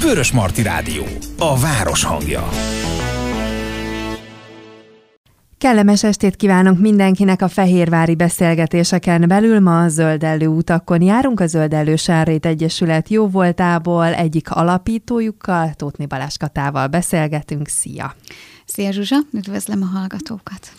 Vörös Marti Rádió. A város hangja. Kellemes estét kívánunk mindenkinek a fehérvári beszélgetéseken belül. Ma a Zöldellő utakon járunk a Zöldellő Sárrét Egyesület jóvoltából, egyik alapítójukkal, Tótni Baláskatával beszélgetünk. Szia! Szia Zsuzsa, üdvözlöm a hallgatókat!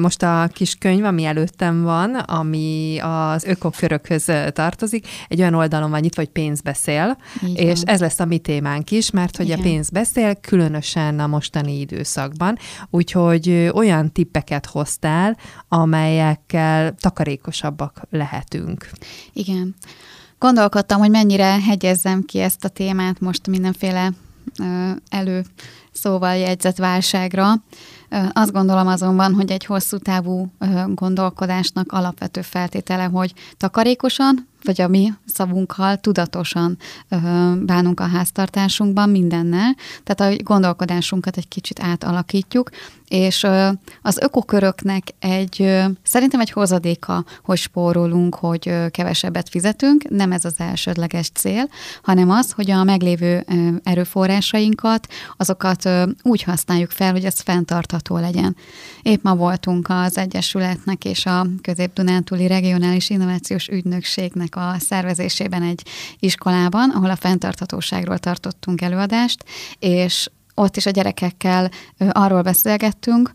Most a kis könyv, ami előttem van, ami az ökokörökhöz tartozik, egy olyan oldalon van itt, hogy pénz beszél, Így és van. ez lesz a mi témánk is, mert hogy Igen. a pénz beszél, különösen a mostani időszakban, úgyhogy olyan tippeket hoztál, amelyekkel takarékosabbak lehetünk. Igen. Gondolkodtam, hogy mennyire hegyezzem ki ezt a témát most mindenféle elő szóval jegyzett válságra. Azt gondolom azonban, hogy egy hosszú távú gondolkodásnak alapvető feltétele, hogy takarékosan, vagy a mi szavunkkal tudatosan bánunk a háztartásunkban mindennel, tehát a gondolkodásunkat egy kicsit átalakítjuk, és az ökoköröknek egy, szerintem egy hozadéka, hogy spórolunk, hogy kevesebbet fizetünk, nem ez az elsődleges cél, hanem az, hogy a meglévő erőforrásainkat, azokat úgy használjuk fel, hogy ez fenntartható legyen. Épp ma voltunk az Egyesületnek és a Közép-Dunántúli Regionális Innovációs Ügynökségnek a szervezésében egy iskolában, ahol a fenntarthatóságról tartottunk előadást, és ott is a gyerekekkel arról beszélgettünk,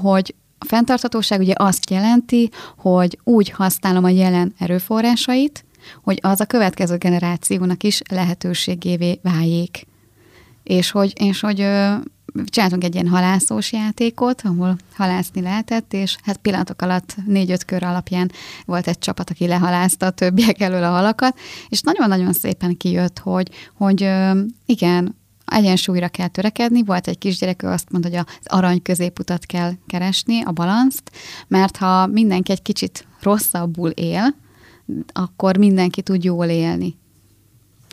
hogy a fenntarthatóság ugye azt jelenti, hogy úgy használom a jelen erőforrásait, hogy az a következő generációnak is lehetőségévé váljék. És hogy, és hogy csináltunk egy ilyen halászós játékot, ahol halászni lehetett, és hát pillanatok alatt négy-öt kör alapján volt egy csapat, aki lehalázta a többiek elől a halakat, és nagyon-nagyon szépen kijött, hogy, hogy igen, egyensúlyra kell törekedni. Volt egy kisgyerek, ő azt mondta, hogy az arany középutat kell keresni, a balanszt, mert ha mindenki egy kicsit rosszabbul él, akkor mindenki tud jól élni.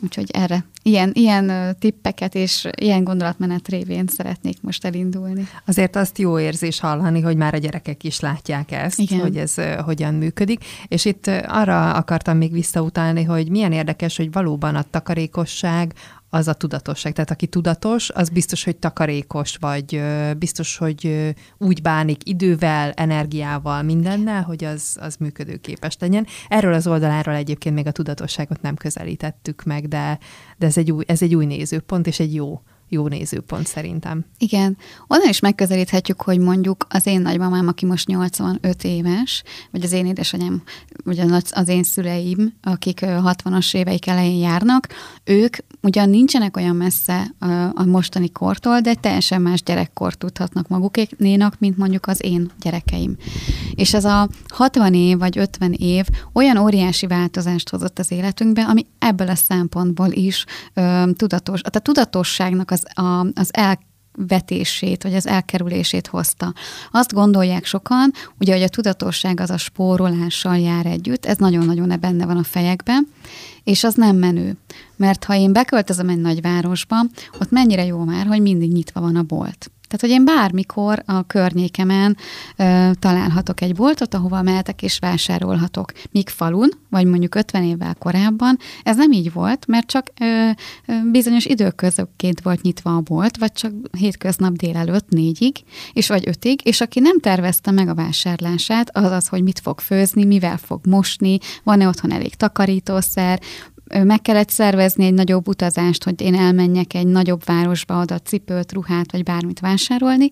Úgyhogy erre, ilyen, ilyen tippeket és ilyen gondolatmenet révén szeretnék most elindulni. Azért azt jó érzés hallani, hogy már a gyerekek is látják ezt, Igen. hogy ez hogyan működik. És itt arra akartam még visszautalni, hogy milyen érdekes, hogy valóban a takarékosság az a tudatosság. Tehát aki tudatos, az biztos, hogy takarékos, vagy biztos, hogy úgy bánik idővel, energiával, mindennel, hogy az, az működőképes legyen. Erről az oldaláról egyébként még a tudatosságot nem közelítettük meg, de, de ez, egy új, ez egy új nézőpont, és egy jó jó nézőpont szerintem. Igen. Onnan is megközelíthetjük, hogy mondjuk az én nagymamám, aki most 85 éves, vagy az én édesanyám, vagy az én szüleim, akik 60-as éveik elején járnak, ők ugyan nincsenek olyan messze a mostani kortól, de teljesen más gyerekkort tudhatnak magukénénak, mint mondjuk az én gyerekeim. És ez a 60 év vagy 50 év olyan óriási változást hozott az életünkbe, ami ebből a szempontból is ö, tudatos, a tudatosságnak az, a, az el vetését, vagy az elkerülését hozta. Azt gondolják sokan, ugye, hogy a tudatosság az a spórolással jár együtt, ez nagyon-nagyon benne van a fejekben, és az nem menő. Mert ha én beköltözöm egy nagyvárosba, ott mennyire jó már, hogy mindig nyitva van a bolt. Tehát, hogy én bármikor a környékemen ö, találhatok egy boltot, ahova mehetek és vásárolhatok. Míg falun, vagy mondjuk 50 évvel korábban, ez nem így volt, mert csak ö, ö, bizonyos időközökként volt nyitva a bolt, vagy csak hétköznap délelőtt négyig, és vagy ötig, és aki nem tervezte meg a vásárlását, az az, hogy mit fog főzni, mivel fog mosni, van-e otthon elég takarítószer, meg kellett szervezni egy nagyobb utazást, hogy én elmenjek egy nagyobb városba oda cipőt, ruhát, vagy bármit vásárolni,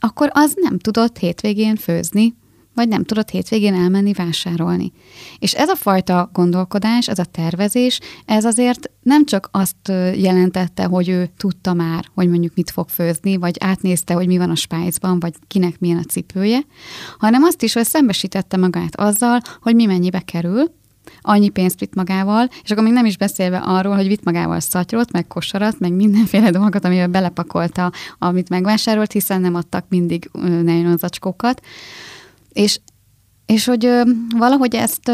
akkor az nem tudott hétvégén főzni, vagy nem tudott hétvégén elmenni vásárolni. És ez a fajta gondolkodás, ez a tervezés, ez azért nem csak azt jelentette, hogy ő tudta már, hogy mondjuk mit fog főzni, vagy átnézte, hogy mi van a spájzban, vagy kinek milyen a cipője, hanem azt is, hogy szembesítette magát azzal, hogy mi mennyibe kerül, annyi pénzt vitt magával, és akkor még nem is beszélve arról, hogy vitt magával szatyrot, meg kosarat, meg mindenféle dolgokat, amivel belepakolta, amit megvásárolt, hiszen nem adtak mindig nagyon zacskókat. És, és hogy valahogy ezt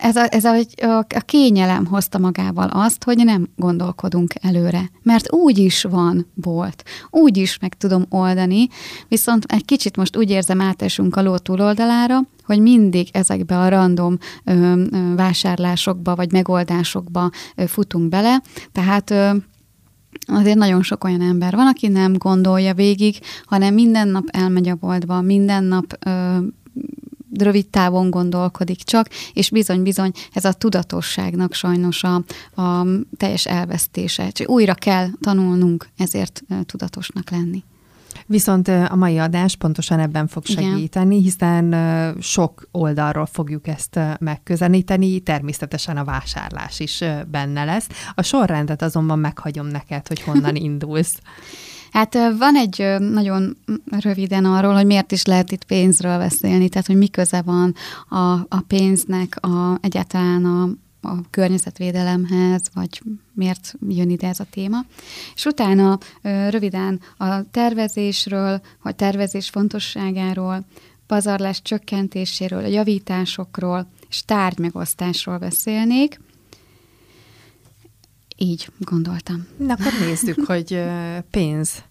ez, a, ez a, a kényelem hozta magával azt, hogy nem gondolkodunk előre. Mert úgy is van bolt, úgy is meg tudom oldani, viszont egy kicsit most úgy érzem átesünk a ló túloldalára, hogy mindig ezekbe a random ö, vásárlásokba vagy megoldásokba ö, futunk bele, tehát ö, azért nagyon sok olyan ember van, aki nem gondolja végig, hanem minden nap elmegy a boltba, minden nap ö, rövid távon gondolkodik csak, és bizony-bizony ez a tudatosságnak sajnos a, a teljes elvesztése. Csak újra kell tanulnunk ezért tudatosnak lenni. Viszont a mai adás pontosan ebben fog segíteni, Igen. hiszen sok oldalról fogjuk ezt megközelíteni, természetesen a vásárlás is benne lesz. A sorrendet azonban meghagyom neked, hogy honnan indulsz. Hát van egy nagyon röviden arról, hogy miért is lehet itt pénzről beszélni, tehát hogy mi köze van a, a pénznek a, egyáltalán a, a környezetvédelemhez, vagy miért jön ide ez a téma. És utána röviden a tervezésről, vagy tervezés fontosságáról, pazarlás csökkentéséről, a javításokról és tárgymegosztásról beszélnék. Így gondoltam. Na, akkor nézzük, hogy pénz.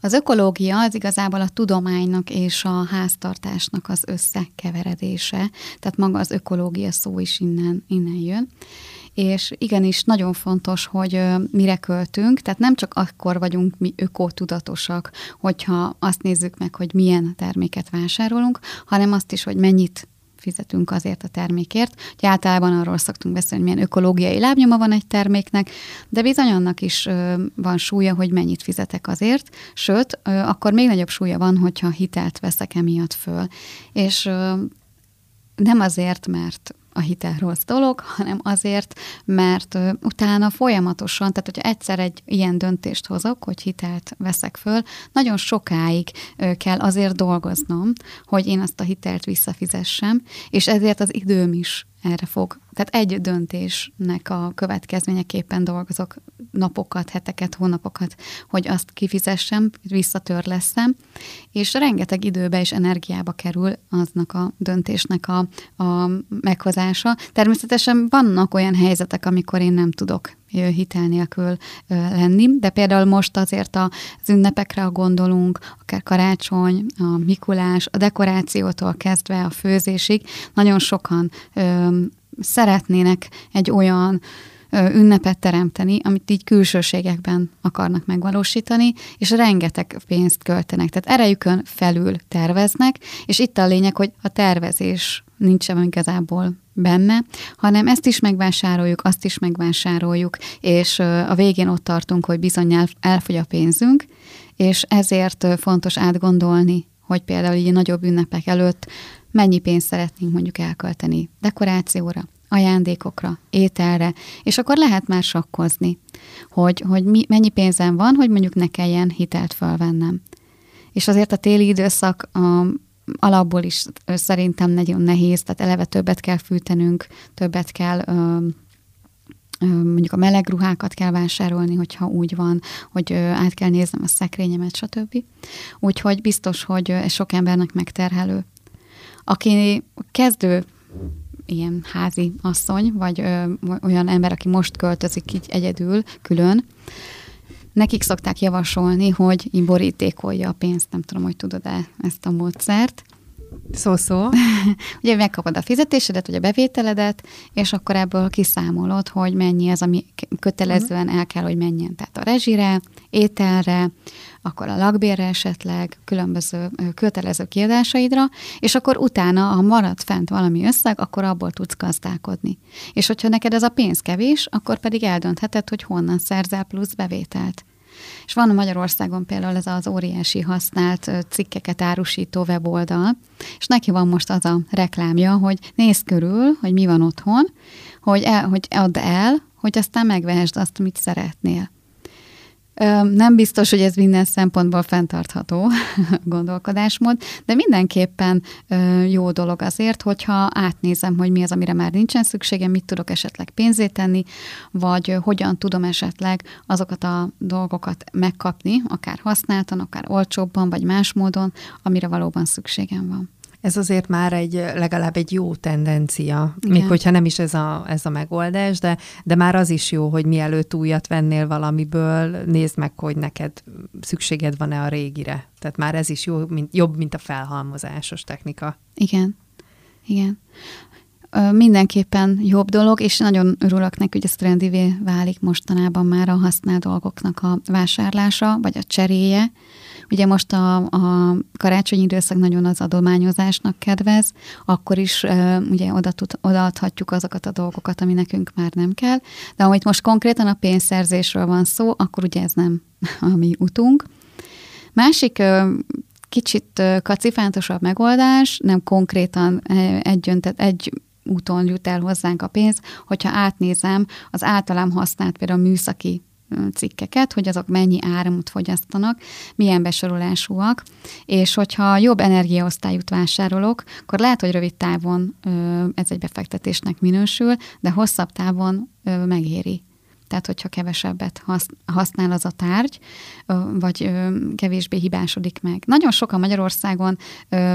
Az ökológia az igazából a tudománynak és a háztartásnak az összekeveredése, tehát maga az ökológia szó is innen, innen jön. És igenis nagyon fontos, hogy mire költünk, tehát nem csak akkor vagyunk mi ökotudatosak, hogyha azt nézzük meg, hogy milyen terméket vásárolunk, hanem azt is, hogy mennyit fizetünk azért a termékért. Ugye általában arról szoktunk beszélni, hogy milyen ökológiai lábnyoma van egy terméknek, de bizony annak is van súlya, hogy mennyit fizetek azért, sőt, akkor még nagyobb súlya van, hogyha hitelt veszek emiatt föl. És nem azért, mert a hitel rossz dolog, hanem azért, mert utána folyamatosan, tehát hogyha egyszer egy ilyen döntést hozok, hogy hitelt veszek föl, nagyon sokáig kell azért dolgoznom, hogy én azt a hitelt visszafizessem, és ezért az időm is erre fog. Tehát egy döntésnek a következményeképpen dolgozok napokat, heteket, hónapokat, hogy azt kifizessem, visszatör leszem, és rengeteg időbe és energiába kerül aznak a döntésnek a, a meghozása. Természetesen vannak olyan helyzetek, amikor én nem tudok hitel nélkül lenni, de például most azért az ünnepekre gondolunk, akár karácsony, a Mikulás, a dekorációtól kezdve a főzésig, nagyon sokan szeretnének egy olyan ünnepet teremteni, amit így külsőségekben akarnak megvalósítani, és rengeteg pénzt költenek. Tehát erejükön felül terveznek, és itt a lényeg, hogy a tervezés nincs sem igazából benne, hanem ezt is megvásároljuk, azt is megvásároljuk, és a végén ott tartunk, hogy bizony elfogy a pénzünk, és ezért fontos átgondolni, hogy például így nagyobb ünnepek előtt mennyi pénzt szeretnénk mondjuk elkölteni dekorációra, ajándékokra, ételre, és akkor lehet már sakkozni, hogy, hogy mi, mennyi pénzem van, hogy mondjuk ne kelljen hitelt fölvennem. És azért a téli időszak a, alapból is szerintem nagyon nehéz, tehát eleve többet kell fűtenünk, többet kell ö, mondjuk a meleg ruhákat kell vásárolni, hogyha úgy van, hogy át kell néznem a szekrényemet, stb. Úgyhogy biztos, hogy ez sok embernek megterhelő. Aki kezdő ilyen házi asszony, vagy ö, olyan ember, aki most költözik így egyedül, külön, nekik szokták javasolni, hogy így borítékolja a pénzt, nem tudom, hogy tudod-e ezt a módszert. Szó-szó. ugye megkapod a fizetésedet, vagy a bevételedet, és akkor ebből kiszámolod, hogy mennyi az, ami kötelezően el kell, hogy menjen. Tehát a rezsire, ételre, akkor a lakbérre esetleg, különböző kötelező kiadásaidra, és akkor utána, ha marad fent valami összeg, akkor abból tudsz gazdálkodni. És hogyha neked ez a pénz kevés, akkor pedig eldöntheted, hogy honnan szerzel plusz bevételt. És van Magyarországon például ez az óriási használt cikkeket árusító weboldal, és neki van most az a reklámja, hogy nézd körül, hogy mi van otthon, hogy, el, hogy add el, hogy aztán megvehesd azt, amit szeretnél. Nem biztos, hogy ez minden szempontból fenntartható gondolkodásmód, de mindenképpen jó dolog azért, hogyha átnézem, hogy mi az, amire már nincsen szükségem, mit tudok esetleg pénzét tenni, vagy hogyan tudom esetleg azokat a dolgokat megkapni, akár használtan, akár olcsóbban, vagy más módon, amire valóban szükségem van. Ez azért már egy legalább egy jó tendencia, Igen. még hogyha nem is ez a, ez a megoldás, de, de már az is jó, hogy mielőtt újat vennél valamiből, nézd meg, hogy neked szükséged van-e a régire. Tehát már ez is jó, mint, jobb, mint a felhalmozásos technika. Igen. Igen. Ö, mindenképpen jobb dolog, és nagyon örülök neki, hogy ez trendivé válik mostanában már a használt dolgoknak a vásárlása, vagy a cseréje. Ugye most a, a karácsonyi időszak nagyon az adományozásnak kedvez, akkor is ugye oda tud, odaadhatjuk azokat a dolgokat, ami nekünk már nem kell. De amit most konkrétan a pénzszerzésről van szó, akkor ugye ez nem a mi utunk. Másik kicsit kacifántosabb megoldás, nem konkrétan egy, öntet, egy úton jut el hozzánk a pénz, hogyha átnézem az általám használt például műszaki cikkeket, hogy azok mennyi áramot fogyasztanak, milyen besorolásúak, és hogyha jobb energiaosztályút vásárolok, akkor lehet, hogy rövid távon ez egy befektetésnek minősül, de hosszabb távon megéri tehát hogyha kevesebbet használ az a tárgy, vagy kevésbé hibásodik meg. Nagyon sokan Magyarországon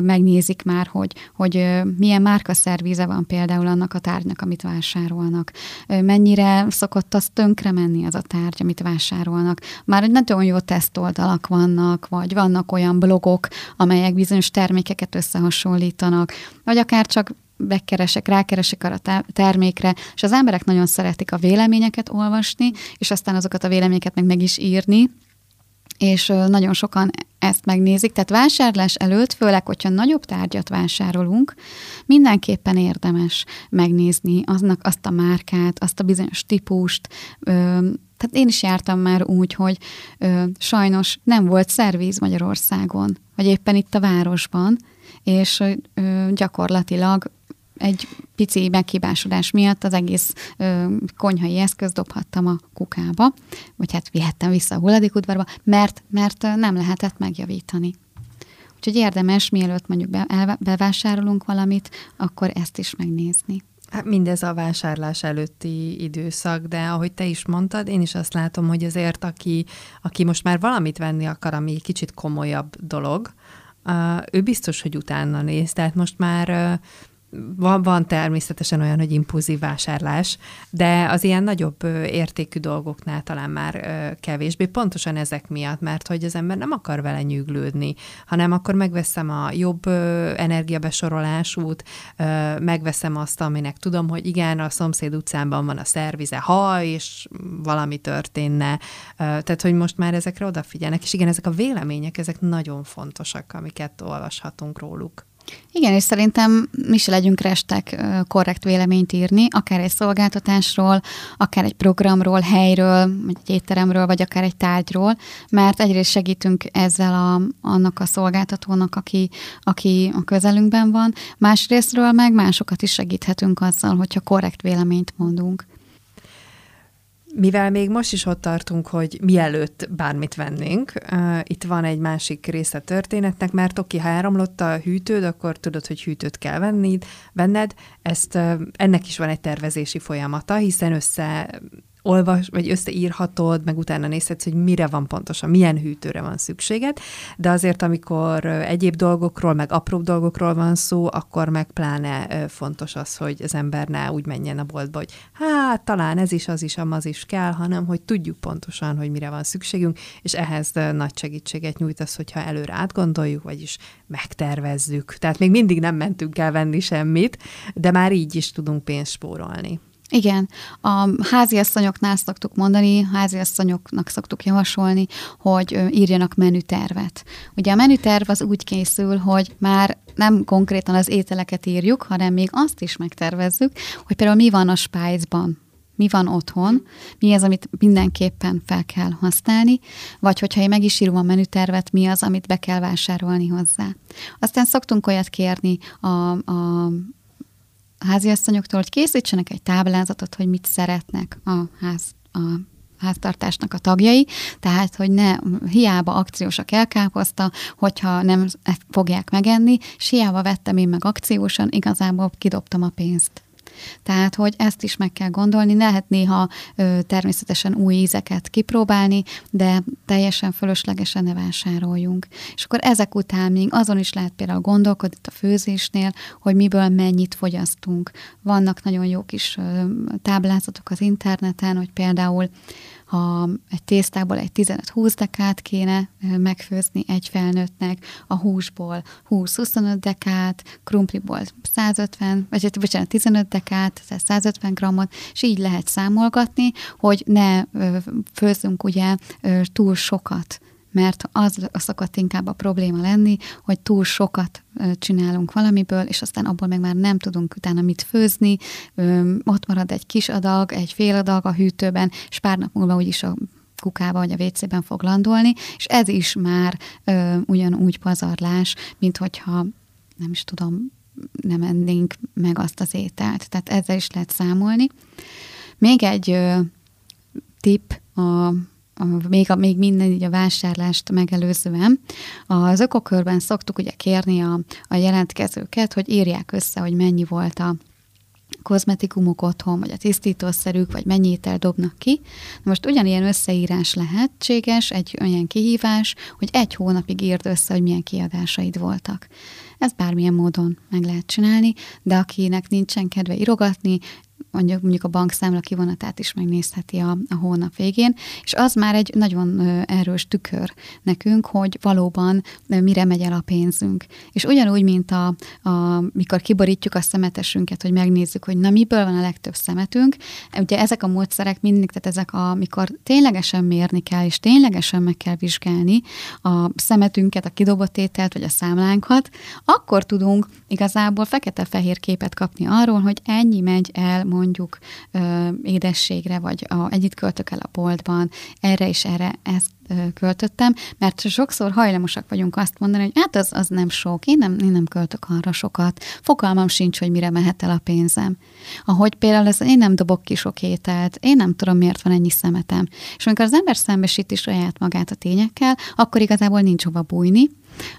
megnézik már, hogy, hogy milyen márkaszervíze van például annak a tárgynak, amit vásárolnak. Mennyire szokott az tönkre menni az a tárgy, amit vásárolnak. Már nagyon jó tesztoldalak vannak, vagy vannak olyan blogok, amelyek bizonyos termékeket összehasonlítanak, vagy akár csak bekeresek, rákeresek arra a termékre, és az emberek nagyon szeretik a véleményeket olvasni, és aztán azokat a véleményeket meg meg is írni, és nagyon sokan ezt megnézik. Tehát vásárlás előtt, főleg, hogyha nagyobb tárgyat vásárolunk, mindenképpen érdemes megnézni aznak azt a márkát, azt a bizonyos típust. Tehát én is jártam már úgy, hogy sajnos nem volt szervíz Magyarországon, vagy éppen itt a városban, és gyakorlatilag egy pici meghibásodás miatt az egész ö, konyhai eszköz dobhattam a kukába, vagy hát vihettem vissza a hulladékudvarba, mert, mert nem lehetett megjavítani. Úgyhogy érdemes, mielőtt mondjuk be, el, bevásárolunk valamit, akkor ezt is megnézni. Hát mindez a vásárlás előtti időszak, de ahogy te is mondtad, én is azt látom, hogy azért, aki, aki most már valamit venni akar, ami kicsit komolyabb dolog, ő biztos, hogy utána néz. Tehát most már van, van természetesen olyan, hogy impulzív vásárlás, de az ilyen nagyobb értékű dolgoknál talán már kevésbé, pontosan ezek miatt, mert hogy az ember nem akar vele nyűglődni, hanem akkor megveszem a jobb energiabesorolásút, megveszem azt, aminek tudom, hogy igen, a szomszéd utcában van a szervize, ha és valami történne. Tehát, hogy most már ezekre odafigyelnek, és igen, ezek a vélemények, ezek nagyon fontosak, amiket olvashatunk róluk. Igen, és szerintem mi se legyünk restek korrekt véleményt írni, akár egy szolgáltatásról, akár egy programról, helyről, vagy egy étteremről, vagy akár egy tárgyról, mert egyrészt segítünk ezzel a, annak a szolgáltatónak, aki, aki a közelünkben van, másrésztről meg másokat is segíthetünk azzal, hogyha korrekt véleményt mondunk. Mivel még most is ott tartunk, hogy mielőtt bármit vennénk, uh, itt van egy másik része történetnek, mert oké, ha elromlott a hűtőd, akkor tudod, hogy hűtőt kell venned, venned. Ezt, uh, ennek is van egy tervezési folyamata, hiszen össze olvas, vagy összeírhatod, meg utána nézhetsz, hogy mire van pontosan, milyen hűtőre van szükséged, de azért, amikor egyéb dolgokról, meg apró dolgokról van szó, akkor meg pláne fontos az, hogy az ember ne úgy menjen a boltba, hogy hát talán ez is, az is, amaz is kell, hanem hogy tudjuk pontosan, hogy mire van szükségünk, és ehhez nagy segítséget nyújt az, hogyha előre átgondoljuk, vagyis megtervezzük. Tehát még mindig nem mentünk el venni semmit, de már így is tudunk pénzt spórolni. Igen, a háziasszonyoknál szoktuk mondani, háziasszonyoknak szoktuk javasolni, hogy írjanak menütervet. Ugye a menüterv az úgy készül, hogy már nem konkrétan az ételeket írjuk, hanem még azt is megtervezzük, hogy például mi van a spájzban, mi van otthon, mi az, amit mindenképpen fel kell használni, vagy hogyha én meg is írom a menütervet, mi az, amit be kell vásárolni hozzá. Aztán szoktunk olyat kérni a, a háziasszonyoktól, hogy készítsenek egy táblázatot, hogy mit szeretnek a ház, a háztartásnak a tagjai, tehát, hogy ne hiába akciósak elkáposzta, hogyha nem fogják megenni, és hiába vettem én meg akciósan, igazából kidobtam a pénzt. Tehát, hogy ezt is meg kell gondolni, lehet néha ö, természetesen új ízeket kipróbálni, de teljesen fölöslegesen ne vásároljunk. És akkor ezek után még azon is lehet például gondolkodni a főzésnél, hogy miből mennyit fogyasztunk. Vannak nagyon jó kis ö, táblázatok az interneten, hogy például ha egy tésztából egy 15-20 dekát kéne megfőzni egy felnőttnek, a húsból 20-25 dekát, krumpliból 150, vagy hát, bocsánat, 15 dekát, 150 grammot, és így lehet számolgatni, hogy ne főzzünk ugye túl sokat mert az, az szokott inkább a probléma lenni, hogy túl sokat csinálunk valamiből, és aztán abból meg már nem tudunk utána mit főzni, ott marad egy kis adag, egy fél adag a hűtőben, és pár nap múlva úgyis a kukába vagy a WC-ben fog landolni, és ez is már ö, ugyanúgy pazarlás, mint hogyha nem is tudom, nem ennénk meg azt az ételt. Tehát ezzel is lehet számolni. Még egy ö, tipp a még, a, még minden így a vásárlást megelőzően. Az ökokörben szoktuk ugye kérni a, a jelentkezőket, hogy írják össze, hogy mennyi volt a kozmetikumok otthon, vagy a tisztítószerük, vagy mennyi étel dobnak ki. Most ugyanilyen összeírás lehetséges, egy olyan kihívás, hogy egy hónapig írd össze, hogy milyen kiadásaid voltak. Ez bármilyen módon meg lehet csinálni, de akinek nincsen kedve írogatni, mondjuk, mondjuk a bankszámla kivonatát is megnézheti a, a hónap végén, és az már egy nagyon erős tükör nekünk, hogy valóban mire megy el a pénzünk. És ugyanúgy, mint a, a, mikor kiborítjuk a szemetesünket, hogy megnézzük, hogy na miből van a legtöbb szemetünk, ugye ezek a módszerek mindig, tehát ezek a, amikor ténylegesen mérni kell, és ténylegesen meg kell vizsgálni a szemetünket, a kidobott ételt, vagy a számlánkat, akkor tudunk igazából fekete-fehér képet kapni arról, hogy ennyi megy el mondjuk édességre, vagy a, együtt költök el a boltban, erre és erre ezt költöttem, mert sokszor hajlamosak vagyunk azt mondani, hogy hát az, az nem sok, én nem, én nem költök arra sokat, fogalmam sincs, hogy mire mehet el a pénzem. Ahogy például ez, én nem dobok ki sok ételt, én nem tudom, miért van ennyi szemetem. És amikor az ember szembesíti saját magát a tényekkel, akkor igazából nincs hova bújni,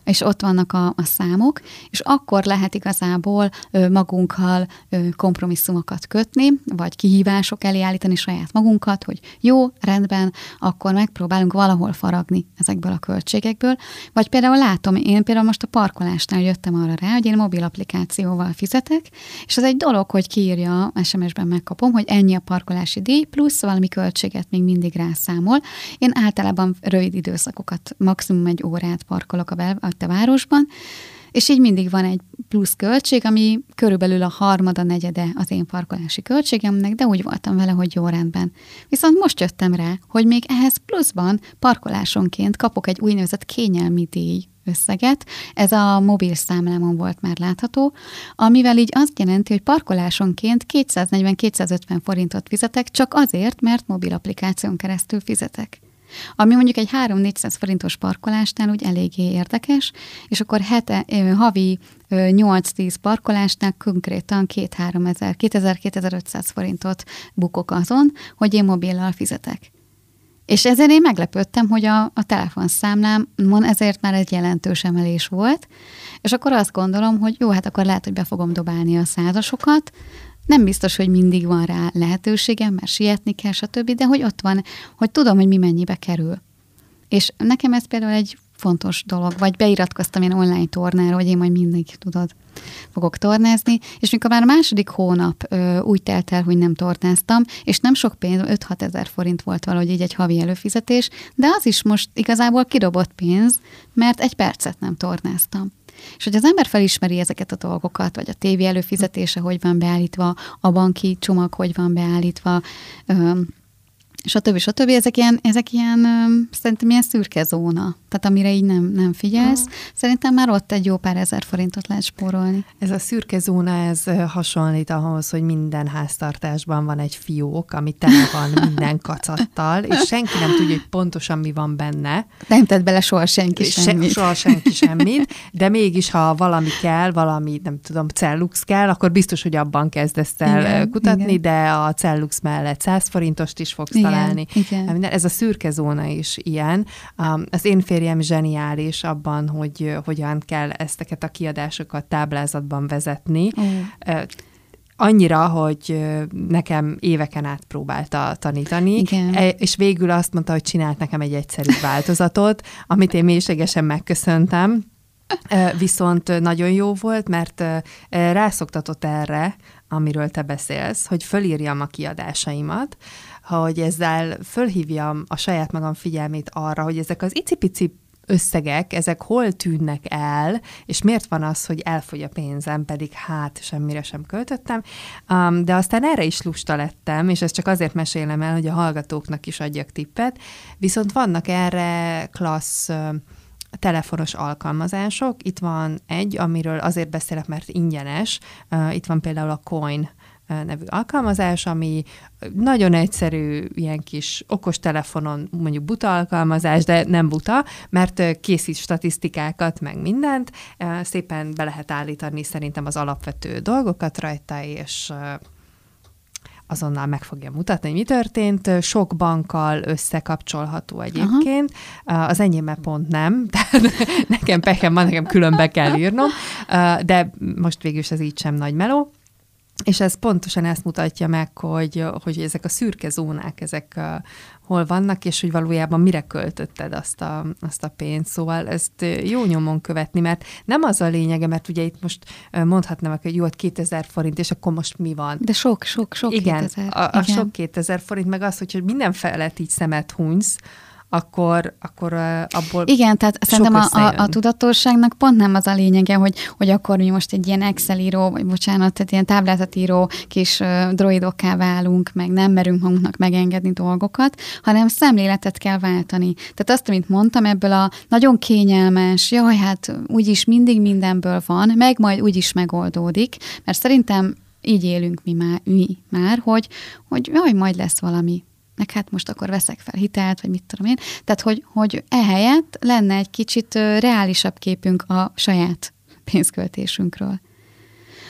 és ott vannak a, a számok, és akkor lehet igazából ö, magunkkal ö, kompromisszumokat kötni, vagy kihívások elé állítani saját magunkat, hogy jó, rendben, akkor megpróbálunk valahol faragni ezekből a költségekből, vagy például látom, én például most a parkolásnál jöttem arra rá, hogy én mobil applikációval fizetek, és az egy dolog, hogy kiírja, SMS-ben megkapom, hogy ennyi a parkolási díj, plusz valami költséget még mindig rászámol. Én általában rövid időszakokat, maximum egy órát parkolok a a te városban, és így mindig van egy plusz költség, ami körülbelül a harmada, negyede az én parkolási költségemnek, de úgy voltam vele, hogy jó rendben. Viszont most jöttem rá, hogy még ehhez pluszban parkolásonként kapok egy úgynevezett kényelmi díj összeget. Ez a mobil számlámon volt már látható, amivel így azt jelenti, hogy parkolásonként 240-250 forintot fizetek, csak azért, mert mobil applikáción keresztül fizetek. Ami mondjuk egy 3-400 forintos parkolásnál úgy eléggé érdekes, és akkor hete, havi 8-10 parkolásnál konkrétan 2-3 ezer, 2000-2500 forintot bukok azon, hogy én mobillal fizetek. És ezért én meglepődtem, hogy a, a telefonszámlámon ezért már egy jelentős emelés volt, és akkor azt gondolom, hogy jó, hát akkor lehet, hogy be fogom dobálni a százasokat, nem biztos, hogy mindig van rá lehetőségem, mert sietni kell, stb., de hogy ott van, hogy tudom, hogy mi mennyibe kerül. És nekem ez például egy fontos dolog, vagy beiratkoztam én online tornára, hogy én majd mindig, tudod, fogok tornázni, és mikor már a második hónap ö, úgy telt el, hogy nem tornáztam, és nem sok pénz, 5-6 ezer forint volt valahogy így egy havi előfizetés, de az is most igazából kidobott pénz, mert egy percet nem tornáztam. És hogy az ember felismeri ezeket a dolgokat, vagy a tévé előfizetése hogy van beállítva, a banki csomag hogy van beállítva, stb. stb. Ezek ilyen, ezek ilyen szerintem ilyen szürke zóna, tehát amire így nem, nem figyelsz. Ha. Szerintem már ott egy jó pár ezer forintot lehet spórolni. Ez a szürke zóna, ez hasonlít ahhoz, hogy minden háztartásban van egy fiók, ami tele van minden kacattal, és senki nem tudja, hogy pontosan mi van benne. Nem tett bele soha senki semmit. Se, soha senki semmit, de mégis, ha valami kell, valami, nem tudom, cellux kell, akkor biztos, hogy abban kezdesz el igen, kutatni, igen. de a cellux mellett 100 forintost is fogsz igen találni. Igen. Ez a szürke zóna is ilyen. Az én férjem zseniális abban, hogy hogyan kell ezteket a kiadásokat táblázatban vezetni. Uh annyira, hogy nekem éveken át próbálta tanítani, Igen. E, és végül azt mondta, hogy csinált nekem egy egyszerű változatot, amit én mélységesen megköszöntem, Viszont nagyon jó volt, mert rászoktatott erre, amiről te beszélsz, hogy fölírjam a kiadásaimat, hogy ezzel fölhívjam a saját magam figyelmét arra, hogy ezek az icipici összegek, ezek hol tűnnek el, és miért van az, hogy elfogy a pénzem, pedig hát semmire sem költöttem. Um, de aztán erre is lusta lettem, és ezt csak azért mesélem el, hogy a hallgatóknak is adjak tippet, viszont vannak erre klassz telefonos alkalmazások. Itt van egy, amiről azért beszélek, mert ingyenes. Itt van például a Coin nevű alkalmazás, ami nagyon egyszerű, ilyen kis okos telefonon, mondjuk buta alkalmazás, de nem buta, mert készít statisztikákat, meg mindent, szépen be lehet állítani szerintem az alapvető dolgokat rajta, és azonnal meg fogja mutatni, hogy mi történt. Sok bankkal összekapcsolható egyébként. Aha. Az enyémben pont nem, tehát nekem pekem van, nekem külön be kell írnom, de most végül is ez így sem nagy meló. És ez pontosan ezt mutatja meg, hogy, hogy ezek a szürke zónák, ezek uh, hol vannak, és hogy valójában mire költötted azt a, azt a pénzt. Szóval ezt jó nyomon követni, mert nem az a lényege, mert ugye itt most mondhatnám, hogy jó, 2000 forint, és akkor most mi van? De sok, sok, sok Igen, 2000. A, a Igen. sok 2000 forint, meg az, hogy minden felett így szemet hunysz, akkor, akkor abból Igen, tehát szerintem a, a, a tudatosságnak pont nem az a lényege, hogy, hogy akkor mi most egy ilyen Excel író, vagy bocsánat, tehát ilyen táblázat író kis uh, droidokká válunk, meg nem merünk magunknak megengedni dolgokat, hanem szemléletet kell váltani. Tehát azt, amit mondtam, ebből a nagyon kényelmes, jaj, hát úgyis mindig mindenből van, meg majd úgyis megoldódik, mert szerintem így élünk mi már, mi már hogy, hogy jaj, majd lesz valami meg hát most akkor veszek fel hitelt, vagy mit tudom én. Tehát, hogy, hogy ehelyett lenne egy kicsit reálisabb képünk a saját pénzköltésünkről.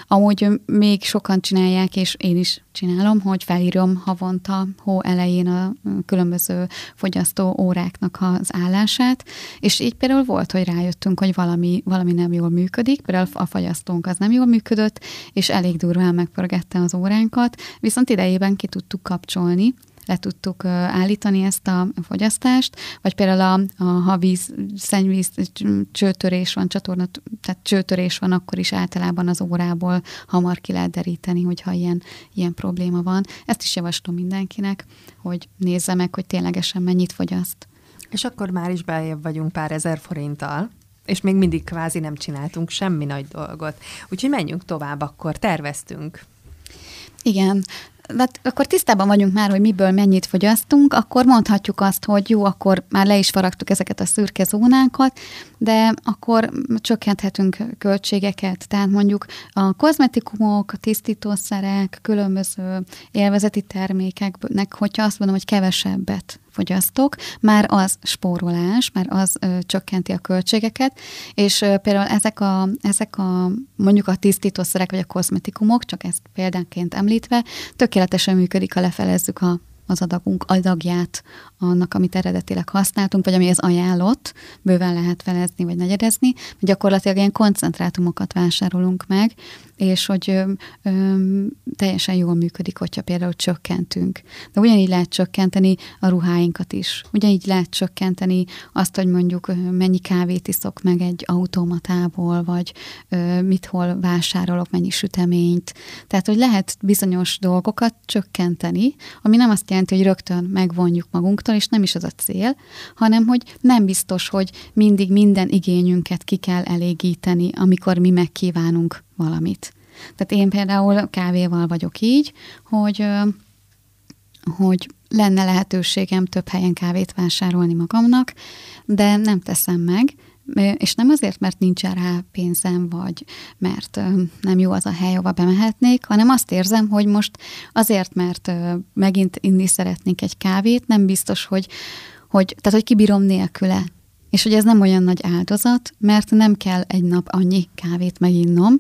Amúgy még sokan csinálják, és én is csinálom, hogy felírom havonta hó elején a különböző fogyasztó óráknak az állását, és így például volt, hogy rájöttünk, hogy valami, valami nem jól működik, például a fagyasztónk az nem jól működött, és elég durván megpörgette az óránkat, viszont idejében ki tudtuk kapcsolni, le tudtuk állítani ezt a fogyasztást, vagy például a, a ha víz, szennyvíz, csőtörés van, csatorna, tehát csőtörés van, akkor is általában az órából hamar ki lehet deríteni, hogyha ilyen, ilyen probléma van. Ezt is javaslom mindenkinek, hogy nézze meg, hogy ténylegesen mennyit fogyaszt. És akkor már is beljebb vagyunk pár ezer forinttal, és még mindig kvázi nem csináltunk semmi nagy dolgot. Úgyhogy menjünk tovább, akkor terveztünk. Igen, hát akkor tisztában vagyunk már, hogy miből mennyit fogyasztunk, akkor mondhatjuk azt, hogy jó, akkor már le is faragtuk ezeket a szürke zónákat, de akkor csökkenthetünk költségeket. Tehát mondjuk a kozmetikumok, a tisztítószerek, különböző élvezeti termékeknek, hogyha azt mondom, hogy kevesebbet fogyasztok, már az spórolás, már az ö, csökkenti a költségeket, és ö, például ezek a, ezek a mondjuk a tisztítószerek vagy a kozmetikumok, csak ezt példánként említve, tökéletesen működik, ha lefelezzük a az adagunk adagját annak, amit eredetileg használtunk, vagy ami az ajánlott, bőven lehet felezni, vagy negyedezni, gyakorlatilag ilyen koncentrátumokat vásárolunk meg, és hogy ö, ö, teljesen jól működik, hogyha például csökkentünk. De ugyanígy lehet csökkenteni a ruháinkat is. Ugyanígy lehet csökkenteni azt, hogy mondjuk mennyi kávét iszok meg egy automatából, vagy ö, mit hol vásárolok, mennyi süteményt. Tehát, hogy lehet bizonyos dolgokat csökkenteni, ami nem azt jelenti, hogy rögtön megvonjuk magunktól, és nem is az a cél, hanem, hogy nem biztos, hogy mindig minden igényünket ki kell elégíteni, amikor mi megkívánunk valamit. Tehát én például kávéval vagyok így, hogy, hogy lenne lehetőségem több helyen kávét vásárolni magamnak, de nem teszem meg, és nem azért, mert nincsen rá pénzem, vagy mert nem jó az a hely, ahova bemehetnék, hanem azt érzem, hogy most azért, mert megint inni szeretnék egy kávét, nem biztos, hogy, hogy, tehát, hogy kibírom nélküle. És hogy ez nem olyan nagy áldozat, mert nem kell egy nap annyi kávét meginnom,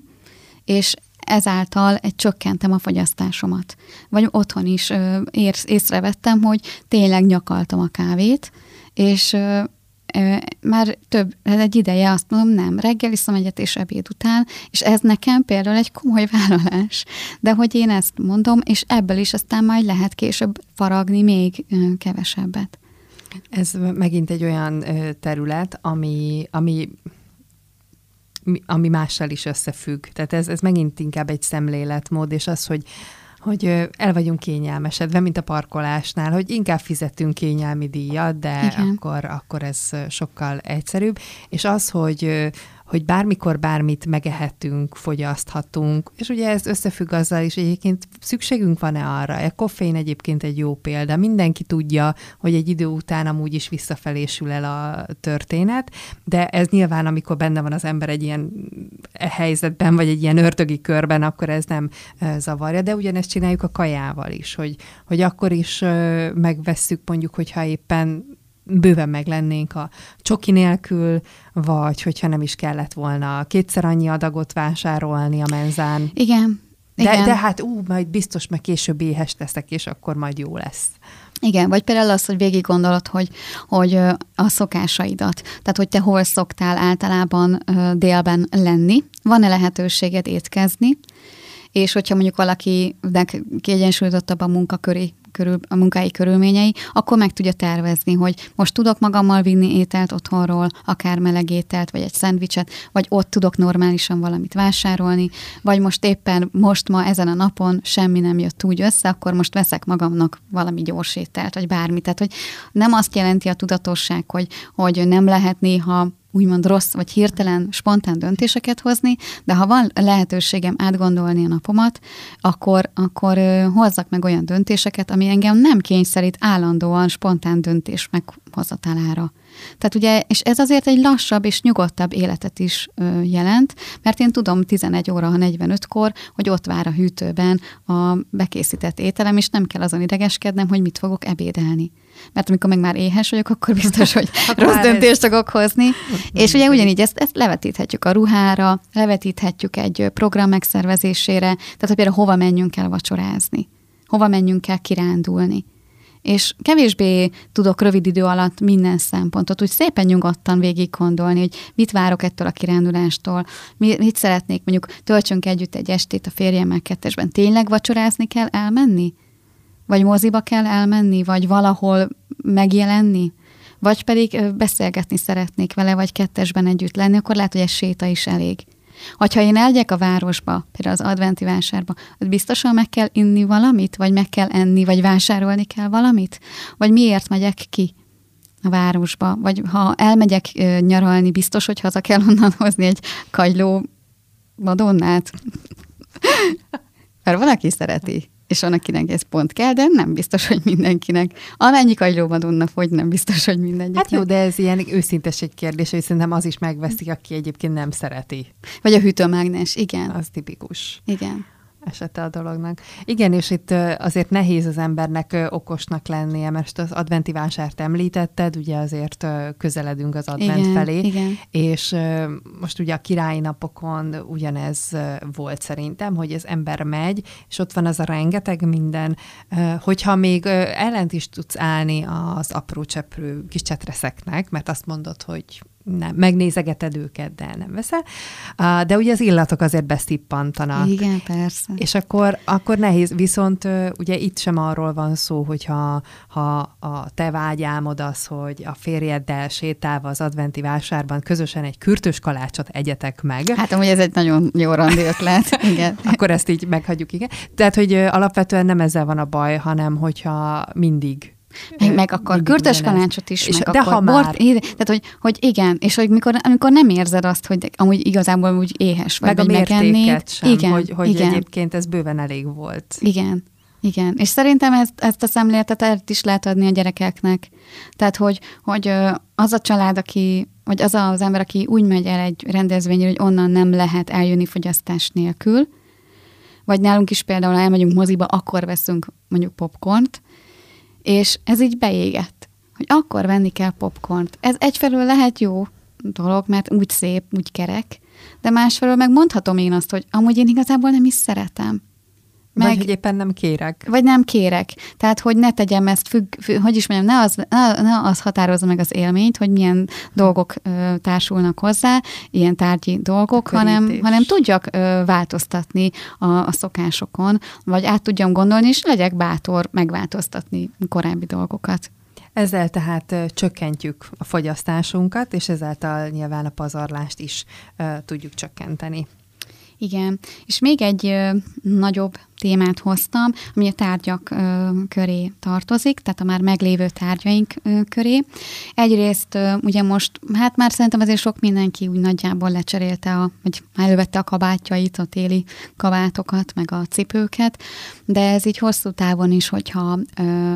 és ezáltal egy csökkentem a fogyasztásomat. Vagy otthon is ö, ér, észrevettem, hogy tényleg nyakaltam a kávét, és ö, már több, egy ideje azt mondom, nem, reggel iszom egyet és ebéd után, és ez nekem például egy komoly vállalás. De hogy én ezt mondom, és ebből is aztán majd lehet később faragni még kevesebbet. Ez megint egy olyan terület, ami, ami ami mással is összefügg. Tehát ez, ez megint inkább egy szemléletmód, és az, hogy hogy el vagyunk kényelmesedve, mint a parkolásnál, hogy inkább fizetünk kényelmi díjat, de akkor, akkor ez sokkal egyszerűbb. És az, hogy hogy bármikor bármit megehetünk, fogyaszthatunk, és ugye ez összefügg azzal is, egyébként szükségünk van-e arra. A koffein egyébként egy jó példa. Mindenki tudja, hogy egy idő után amúgy is visszafelésül el a történet, de ez nyilván, amikor benne van az ember egy ilyen helyzetben, vagy egy ilyen örtögi körben, akkor ez nem zavarja, de ugyanezt csináljuk a kajával is, hogy, hogy akkor is megvesszük mondjuk, hogyha éppen bőven meg lennénk a csoki nélkül, vagy hogyha nem is kellett volna kétszer annyi adagot vásárolni a menzán. Igen. De, igen. de hát ú, majd biztos meg később éhes leszek, és akkor majd jó lesz. Igen, vagy például az, hogy végig gondolod, hogy, hogy a szokásaidat, tehát hogy te hol szoktál általában délben lenni, van-e lehetőséged étkezni, és hogyha mondjuk valakinek kiegyensúlyozottabb a munkaköri körül, a munkái körülményei, akkor meg tudja tervezni, hogy most tudok magammal vinni ételt otthonról, akár meleg ételt, vagy egy szendvicset, vagy ott tudok normálisan valamit vásárolni, vagy most éppen most ma ezen a napon semmi nem jött úgy össze, akkor most veszek magamnak valami gyors ételt, vagy bármit. Tehát, hogy nem azt jelenti a tudatosság, hogy, hogy nem lehet néha úgymond rossz vagy hirtelen, spontán döntéseket hozni, de ha van lehetőségem átgondolni a napomat, akkor, akkor hozzak meg olyan döntéseket, ami engem nem kényszerít állandóan spontán döntés meghozatalára. Tehát ugye, és ez azért egy lassabb és nyugodtabb életet is ö, jelent, mert én tudom 11 óra 45-kor, hogy ott vár a hűtőben a bekészített ételem, és nem kell azon idegeskednem, hogy mit fogok ebédelni. Mert amikor meg már éhes vagyok, akkor biztos, hogy rossz döntést fogok hozni. és ugye ugyanígy ezt, ezt levetíthetjük a ruhára, levetíthetjük egy program megszervezésére, tehát hogy például hova menjünk el vacsorázni, hova menjünk el kirándulni és kevésbé tudok rövid idő alatt minden szempontot úgy szépen nyugodtan végig gondolni, hogy mit várok ettől a kirándulástól, mit szeretnék, mondjuk töltsünk együtt egy estét a férjemmel kettesben. Tényleg vacsorázni kell elmenni? Vagy moziba kell elmenni, vagy valahol megjelenni? Vagy pedig beszélgetni szeretnék vele, vagy kettesben együtt lenni, akkor lehet, hogy egy séta is elég. Hogyha én elgyek a városba, például az adventi vásárba, ott biztosan meg kell inni valamit, vagy meg kell enni, vagy vásárolni kell valamit? Vagy miért megyek ki a városba? Vagy ha elmegyek nyaralni, biztos, hogy haza kell onnan hozni egy kagyló madonnát? Mert valaki szereti és van, akinek ez pont kell, de nem biztos, hogy mindenkinek. Amennyi kagylómadonna fogy, nem biztos, hogy mindenkinek. Hát jó, de ez ilyen őszintesség kérdés, hogy szerintem az is megveszik, aki egyébként nem szereti. Vagy a hűtőmágnes, igen. Az tipikus. Igen esete a dolognak. Igen, és itt azért nehéz az embernek okosnak lennie, mert az adventi vásárt említetted, ugye azért közeledünk az advent igen, felé, igen. és most ugye a királyi napokon ugyanez volt szerintem, hogy az ember megy, és ott van az a rengeteg minden, hogyha még ellent is tudsz állni az apró cseprő kis csetreszeknek, mert azt mondod, hogy nem, megnézegeted őket, de nem veszel. De ugye az illatok azért beszippantanak. Igen, persze. És akkor, akkor nehéz, viszont ugye itt sem arról van szó, hogyha ha a te vágyálmod az, hogy a férjeddel sétálva az adventi vásárban közösen egy kürtös kalácsot egyetek meg. Hát amúgy ez egy nagyon jó randi ötlet, igen. akkor ezt így meghagyjuk, igen. Tehát, hogy alapvetően nem ezzel van a baj, hanem hogyha mindig meg, meg akkor kürtös kalácsot is, és meg de akkor ha bort, már... tehát hogy, hogy igen, és hogy mikor, amikor nem érzed azt, hogy amúgy igazából úgy éhes vagy, meg a mértéket sem, igen, hogy, hogy igen. egyébként ez bőven elég volt. Igen. Igen, és szerintem ezt, ezt a szemléletet is lehet adni a gyerekeknek. Tehát, hogy, hogy az a család, aki, vagy az az ember, aki úgy megy el egy rendezvényre, hogy onnan nem lehet eljönni fogyasztás nélkül, vagy nálunk is például elmegyünk moziba, akkor veszünk mondjuk popcornt, és ez így beégett, hogy akkor venni kell popcornt. Ez egyfelől lehet jó dolog, mert úgy szép, úgy kerek, de másfelől meg mondhatom én azt, hogy amúgy én igazából nem is szeretem. Meg, vagy éppen nem kérek. Vagy nem kérek. Tehát, hogy ne tegyem ezt függ, függ hogy is mondjam, ne az, ne, ne az határozza meg az élményt, hogy milyen dolgok ö, társulnak hozzá, ilyen tárgyi dolgok, hanem, hanem tudjak ö, változtatni a, a szokásokon, vagy át tudjam gondolni, és legyek bátor megváltoztatni korábbi dolgokat. Ezzel tehát csökkentjük a fogyasztásunkat, és ezáltal nyilván a pazarlást is uh, tudjuk csökkenteni. Igen, és még egy ö, nagyobb témát hoztam, ami a tárgyak ö, köré tartozik, tehát a már meglévő tárgyaink ö, köré. Egyrészt ö, ugye most, hát már szerintem azért sok mindenki úgy nagyjából lecserélte, a, vagy elővette a kabátjait, a téli kabátokat, meg a cipőket, de ez így hosszú távon is, hogyha ö,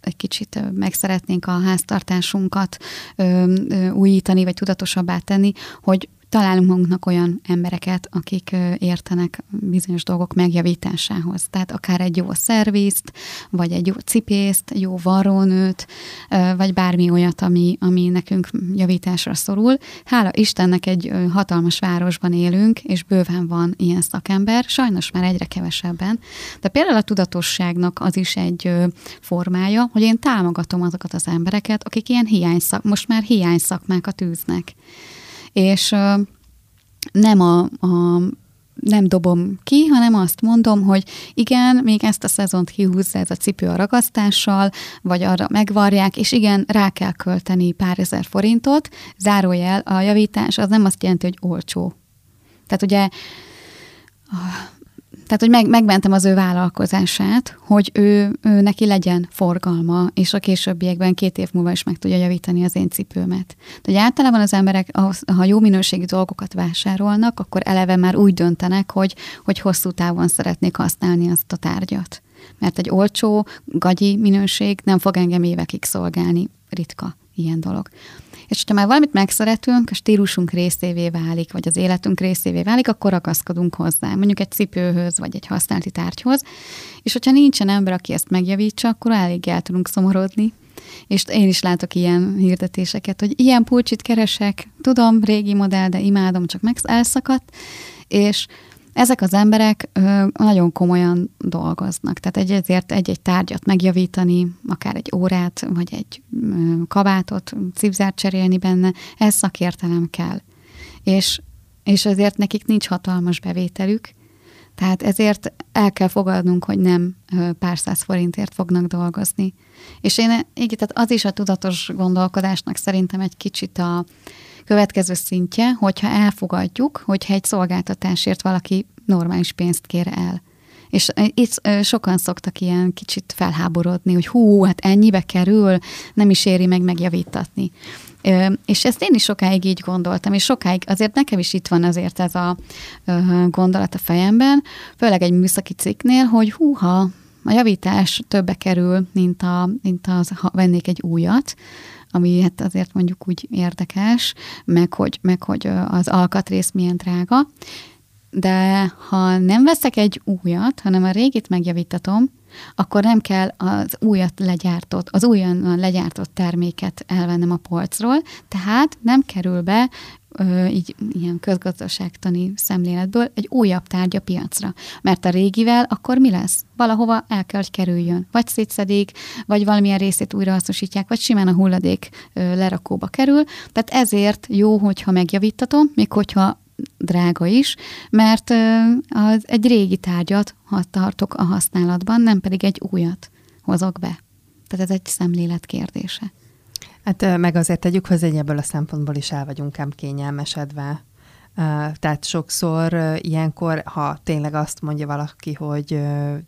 egy kicsit meg szeretnénk a háztartásunkat ö, ö, újítani, vagy tudatosabbá tenni, hogy találunk magunknak olyan embereket, akik értenek bizonyos dolgok megjavításához. Tehát akár egy jó szervizt, vagy egy jó cipészt, jó varrónőt, vagy bármi olyat, ami, ami nekünk javításra szorul. Hála Istennek egy hatalmas városban élünk, és bőven van ilyen szakember, sajnos már egyre kevesebben. De például a tudatosságnak az is egy formája, hogy én támogatom azokat az embereket, akik ilyen hiányszak, most már hiányszakmákat űznek és nem a, a nem dobom ki, hanem azt mondom, hogy igen, még ezt a szezont kihúzza ez a cipő a ragasztással, vagy arra megvarják, és igen, rá kell költeni pár ezer forintot. Zárójel, a javítás az nem azt jelenti, hogy olcsó. Tehát ugye tehát, hogy meg, megmentem az ő vállalkozását, hogy ő, ő neki legyen forgalma, és a későbbiekben két év múlva is meg tudja javítani az én cipőmet. De általában az emberek, ha jó minőségi dolgokat vásárolnak, akkor eleve már úgy döntenek, hogy, hogy hosszú távon szeretnék használni azt a tárgyat. Mert egy olcsó, gagyi minőség nem fog engem évekig szolgálni. Ritka ilyen dolog. És hogyha már valamit megszeretünk, a stílusunk részévé válik, vagy az életünk részévé válik, akkor ragaszkodunk hozzá, mondjuk egy cipőhöz, vagy egy használati tárgyhoz. És hogyha nincsen ember, aki ezt megjavítsa, akkor elég el tudunk szomorodni. És én is látok ilyen hirdetéseket, hogy ilyen pulcsit keresek, tudom, régi modell, de imádom, csak meg elszakadt, és ezek az emberek ö, nagyon komolyan dolgoznak, tehát egy, ezért egy-egy tárgyat megjavítani, akár egy órát, vagy egy ö, kabátot, cipzárt cserélni benne, ez szakértelem kell. És, és ezért nekik nincs hatalmas bevételük, tehát ezért el kell fogadnunk, hogy nem pár száz forintért fognak dolgozni. És én, igen, tehát az is a tudatos gondolkodásnak szerintem egy kicsit a, Következő szintje, hogyha elfogadjuk, hogyha egy szolgáltatásért valaki normális pénzt kér el. És itt sokan szoktak ilyen kicsit felháborodni, hogy hú, hát ennyibe kerül, nem is éri meg megjavítatni. És ezt én is sokáig így gondoltam, és sokáig azért nekem is itt van azért ez a gondolat a fejemben, főleg egy műszaki cikknél, hogy húha, a javítás többe kerül, mint, a, mint az, ha vennék egy újat, ami hát azért mondjuk úgy érdekes, meg hogy, meg hogy az alkatrész milyen drága. De ha nem veszek egy újat, hanem a régit megjavítatom, akkor nem kell az újat legyártott, az újon legyártott terméket elvennem a polcról, tehát nem kerül be így ilyen közgazdaságtani szemléletből egy újabb tárgy a piacra. Mert a régivel akkor mi lesz? Valahova el kell, hogy kerüljön. Vagy szétszedik, vagy valamilyen részét újrahasznosítják, vagy simán a hulladék lerakóba kerül. Tehát ezért jó, hogyha megjavítatom, még hogyha drága is, mert az egy régi tárgyat tartok a használatban, nem pedig egy újat hozok be. Tehát ez egy szemlélet kérdése. Hát meg azért tegyük hozzá, hogy ebből a szempontból is el vagyunk ám kényelmesedve. Tehát sokszor ilyenkor, ha tényleg azt mondja valaki, hogy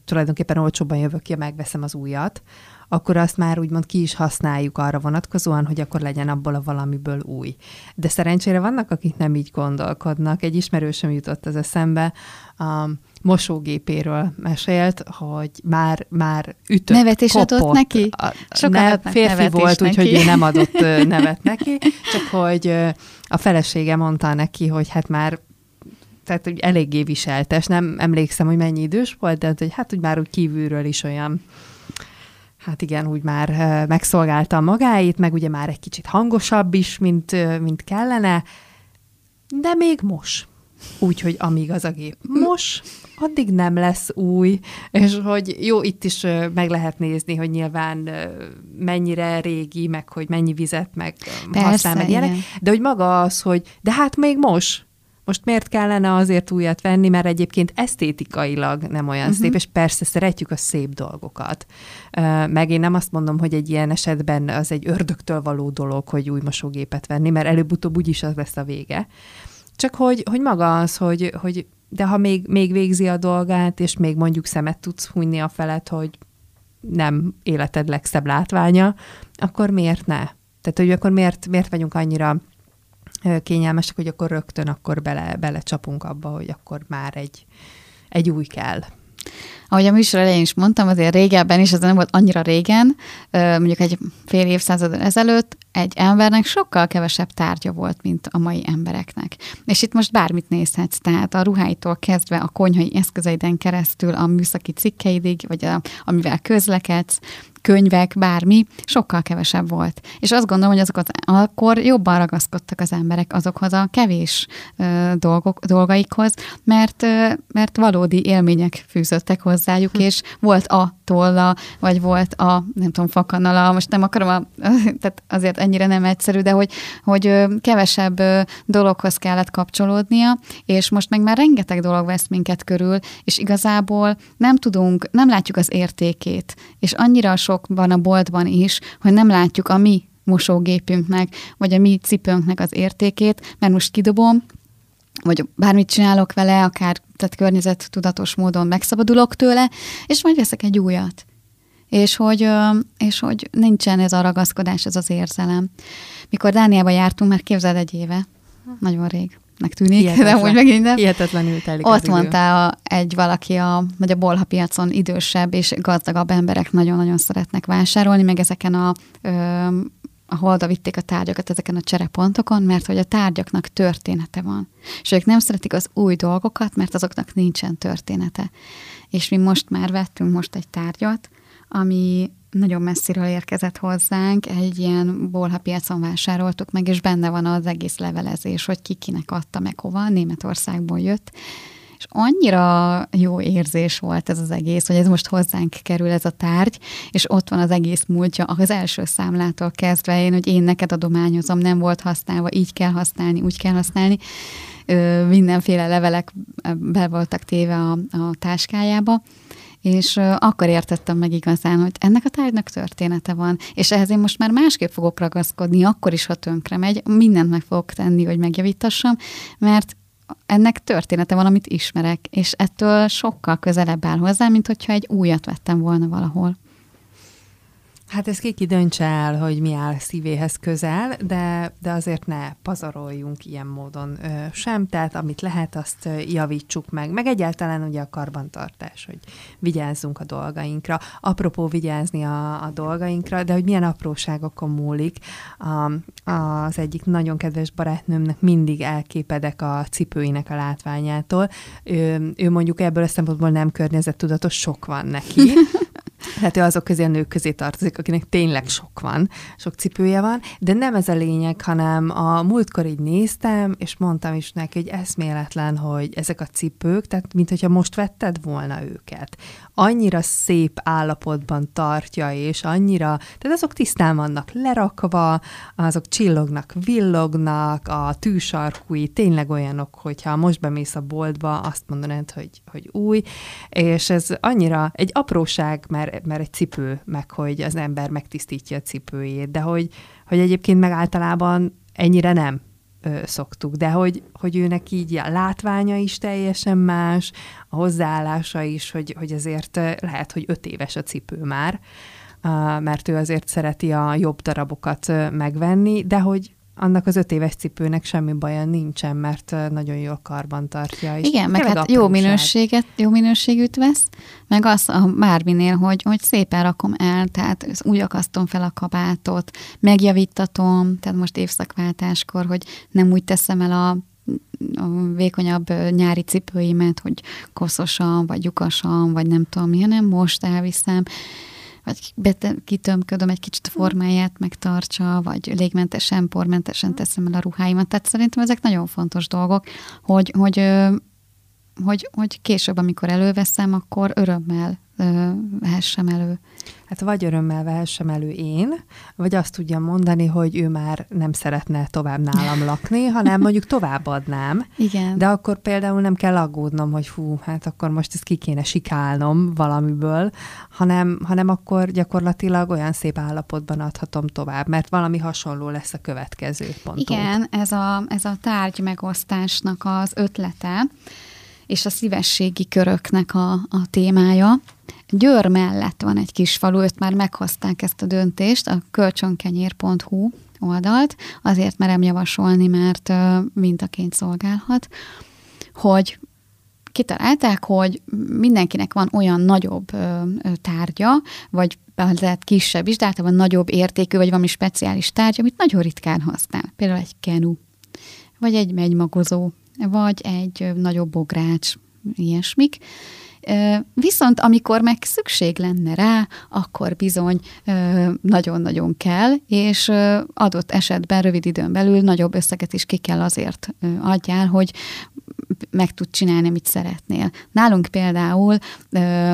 tulajdonképpen olcsóban jövök ki, megveszem az újat, akkor azt már úgymond ki is használjuk arra vonatkozóan, hogy akkor legyen abból a valamiből új. De szerencsére vannak, akik nem így gondolkodnak. Egy ismerősöm jutott az eszembe, a mosógépéről mesélt, hogy már, már ütött, Nevet is kopott. adott neki? Sokan ne, férfi volt, úgyhogy ő nem adott nevet neki, csak hogy a felesége mondta neki, hogy hát már tehát hogy eléggé viseltes, nem emlékszem, hogy mennyi idős volt, de hogy hát úgy már úgy kívülről is olyan hát igen, úgy már megszolgálta magáit, meg ugye már egy kicsit hangosabb is, mint, mint kellene, de még most. Úgyhogy amíg az a gép mos, addig nem lesz új, és hogy jó, itt is meg lehet nézni, hogy nyilván mennyire régi, meg hogy mennyi vizet, meg Persze, használ, meg ilyenek, de hogy maga az, hogy de hát még most, most miért kellene azért újat venni, mert egyébként esztétikailag nem olyan uh-huh. szép, és persze szeretjük a szép dolgokat. Meg én nem azt mondom, hogy egy ilyen esetben az egy ördögtől való dolog, hogy új mosógépet venni, mert előbb-utóbb úgyis az lesz a vége. Csak hogy, hogy maga az, hogy, hogy de ha még, még végzi a dolgát, és még mondjuk szemet tudsz hunyni a felett, hogy nem életed legszebb látványa, akkor miért ne? Tehát, hogy akkor miért, miért vagyunk annyira kényelmesek, hogy akkor rögtön akkor bele, belecsapunk abba, hogy akkor már egy, egy új kell. Ahogy a műsor elején is mondtam, azért régebben is, ez nem volt annyira régen, mondjuk egy fél évszázad ezelőtt, egy embernek sokkal kevesebb tárgya volt, mint a mai embereknek. És itt most bármit nézhetsz, tehát a ruháitól kezdve a konyhai eszközeiden keresztül a műszaki cikkeidig, vagy a, amivel közlekedsz, könyvek, bármi, sokkal kevesebb volt. És azt gondolom, hogy azokat akkor jobban ragaszkodtak az emberek azokhoz a kevés dolgok, dolgaikhoz, mert, mert valódi élmények fűzöttek hozzájuk, hm. és volt a tolla, vagy volt a, nem tudom, fakanala, most nem akarom, a, tehát azért ennyire nem egyszerű, de hogy, hogy kevesebb dologhoz kellett kapcsolódnia, és most meg már rengeteg dolog vesz minket körül, és igazából nem tudunk, nem látjuk az értékét, és annyira sok van a boltban is, hogy nem látjuk a mi mosógépünknek, vagy a mi cipőnknek az értékét, mert most kidobom, vagy bármit csinálok vele, akár tehát környezet tudatos módon megszabadulok tőle, és majd veszek egy újat. És hogy, és hogy nincsen ez a ragaszkodás, ez az érzelem. Mikor Dániába jártunk, már képzeld egy éve, nagyon rég tűnik, Hihetetlen. de úgy megint nem. Hihetetlenül telik Ott mondta a, egy valaki, a, vagy a bolha piacon idősebb és gazdagabb emberek nagyon-nagyon szeretnek vásárolni, meg ezeken a ö, ahol oda vitték a tárgyakat ezeken a cserepontokon, mert hogy a tárgyaknak története van. És ők nem szeretik az új dolgokat, mert azoknak nincsen története. És mi most már vettünk most egy tárgyat, ami nagyon messziről érkezett hozzánk, egy ilyen bolhapiacon vásároltuk meg, és benne van az egész levelezés, hogy ki kinek adta meg hova, Németországból jött, és annyira jó érzés volt ez az egész, hogy ez most hozzánk kerül ez a tárgy, és ott van az egész múltja, az első számlától kezdve. Én, hogy én neked adományozom, nem volt használva, így kell használni, úgy kell használni. Ö, mindenféle levelek be voltak téve a, a táskájába, és akkor értettem meg igazán, hogy ennek a tárgynak története van, és ehhez én most már másképp fogok ragaszkodni, akkor is, ha tönkre megy, mindent meg fogok tenni, hogy megjavítassam, mert ennek története van, amit ismerek, és ettől sokkal közelebb áll hozzá, mint hogyha egy újat vettem volna valahol. Hát ez ki döntse el, hogy mi áll szívéhez közel, de, de azért ne pazaroljunk ilyen módon ö, sem, tehát amit lehet, azt javítsuk meg. Meg egyáltalán ugye a karbantartás, hogy vigyázzunk a dolgainkra. Apropó vigyázni a, a dolgainkra, de hogy milyen apróságokon múlik. A, az egyik nagyon kedves barátnőmnek mindig elképedek a cipőinek a látványától. Ő, ő mondjuk ebből a szempontból nem környezettudatos, sok van neki. Hát ő azok közé a nők közé tartozik, akinek tényleg sok van, sok cipője van, de nem ez a lényeg, hanem a múltkor így néztem, és mondtam is neki, hogy eszméletlen, hogy ezek a cipők, tehát mint hogyha most vetted volna őket. Annyira szép állapotban tartja, és annyira, tehát azok tisztán vannak lerakva, azok csillognak, villognak, a tűsarkúi tényleg olyanok, hogyha most bemész a boltba, azt mondanád, hogy, hogy új, és ez annyira egy apróság, mert, mert egy cipő, meg hogy az ember megtisztítja a cipőjét, de hogy, hogy egyébként meg általában ennyire nem ö, szoktuk, de hogy, hogy őnek így a látványa is teljesen más, a hozzáállása is, hogy, hogy azért lehet, hogy öt éves a cipő már, mert ő azért szereti a jobb darabokat megvenni, de hogy annak az öt éves cipőnek semmi baja nincsen, mert nagyon jól karban tartja. És Igen, meg hát apróság. jó minőséget, jó minőségűt vesz, meg az a bárminél, hogy, hogy szépen rakom el, tehát úgy akasztom fel a kabátot, megjavítatom, tehát most évszakváltáskor, hogy nem úgy teszem el a a vékonyabb nyári cipőimet, hogy koszosan, vagy lyukasan, vagy nem tudom mi, hanem most elviszem, vagy kitömködöm egy kicsit a formáját, megtartsa, vagy légmentesen, pormentesen teszem el a ruháimat. Tehát szerintem ezek nagyon fontos dolgok, hogy, hogy hogy, hogy később, amikor előveszem, akkor örömmel vehessem elő. Hát vagy örömmel vehessem elő én, vagy azt tudjam mondani, hogy ő már nem szeretne tovább nálam lakni, hanem mondjuk továbbadnám. Igen. De akkor például nem kell aggódnom, hogy fú, hát akkor most ezt ki kéne sikálnom valamiből, hanem, hanem akkor gyakorlatilag olyan szép állapotban adhatom tovább, mert valami hasonló lesz a következő pontunk. Igen, ez a, ez a tárgy megosztásnak az ötlete, és a szívességi köröknek a, a témája. Győr mellett van egy kis falu, őt már meghozták ezt a döntést, a kölcsönkenyér.hu oldalt, azért merem javasolni, mert mintaként szolgálhat, hogy kitalálták, hogy mindenkinek van olyan nagyobb tárgya, vagy lehet kisebb is, de általában nagyobb értékű, vagy valami speciális tárgy, amit nagyon ritkán használ. Például egy kenu, vagy egy megymagozó, vagy egy nagyobb bogrács, ilyesmik. Viszont amikor meg szükség lenne rá, akkor bizony nagyon-nagyon kell, és adott esetben rövid időn belül nagyobb összeget is ki kell azért adjál, hogy meg tud csinálni, amit szeretnél. Nálunk például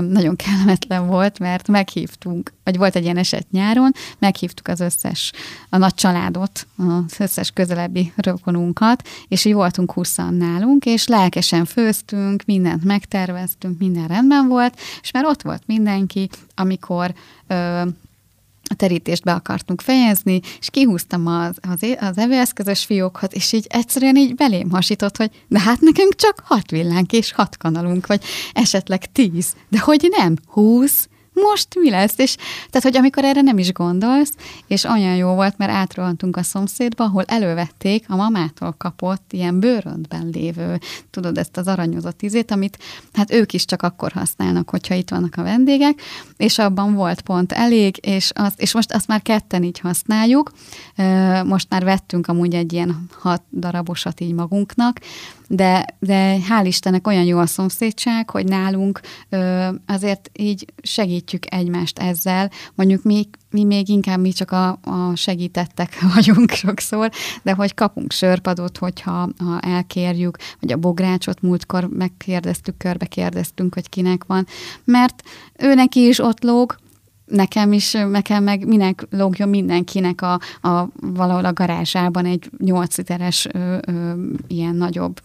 nagyon kellemetlen volt, mert meghívtunk, vagy volt egy ilyen eset nyáron, meghívtuk az összes, a nagy családot, az összes közelebbi rökonunkat, és így voltunk huszan nálunk, és lelkesen főztünk, mindent megterveztünk, minden rendben volt, és már ott volt mindenki, amikor ö, a terítést be akartunk fejezni, és kihúztam az, az, az evőeszközös fiókot, és így egyszerűen így belém hasított, hogy de hát nekünk csak hat villánk és hat kanalunk, vagy esetleg tíz, de hogy nem, húsz, most mi lesz? És tehát, hogy amikor erre nem is gondolsz, és olyan jó volt, mert átrohantunk a szomszédba, ahol elővették a mamától kapott ilyen bőröntben lévő, tudod, ezt az aranyozott izét, amit hát ők is csak akkor használnak, hogyha itt vannak a vendégek, és abban volt pont elég, és, az, és most azt már ketten így használjuk. Most már vettünk amúgy egy ilyen hat darabosat így magunknak, de, de hál' Istennek olyan jó a szomszédság, hogy nálunk ö, azért így segítjük egymást ezzel. Mondjuk mi, mi még inkább mi csak a, a segítettek vagyunk sokszor, de hogy kapunk sörpadot, hogyha ha elkérjük, vagy a bográcsot múltkor megkérdeztük, körbe kérdeztünk, hogy kinek van, mert ő neki is ott lóg, nekem is, nekem meg minek lógjon mindenkinek a, a valahol a garázsában egy 8 literes ö, ö, ilyen nagyobb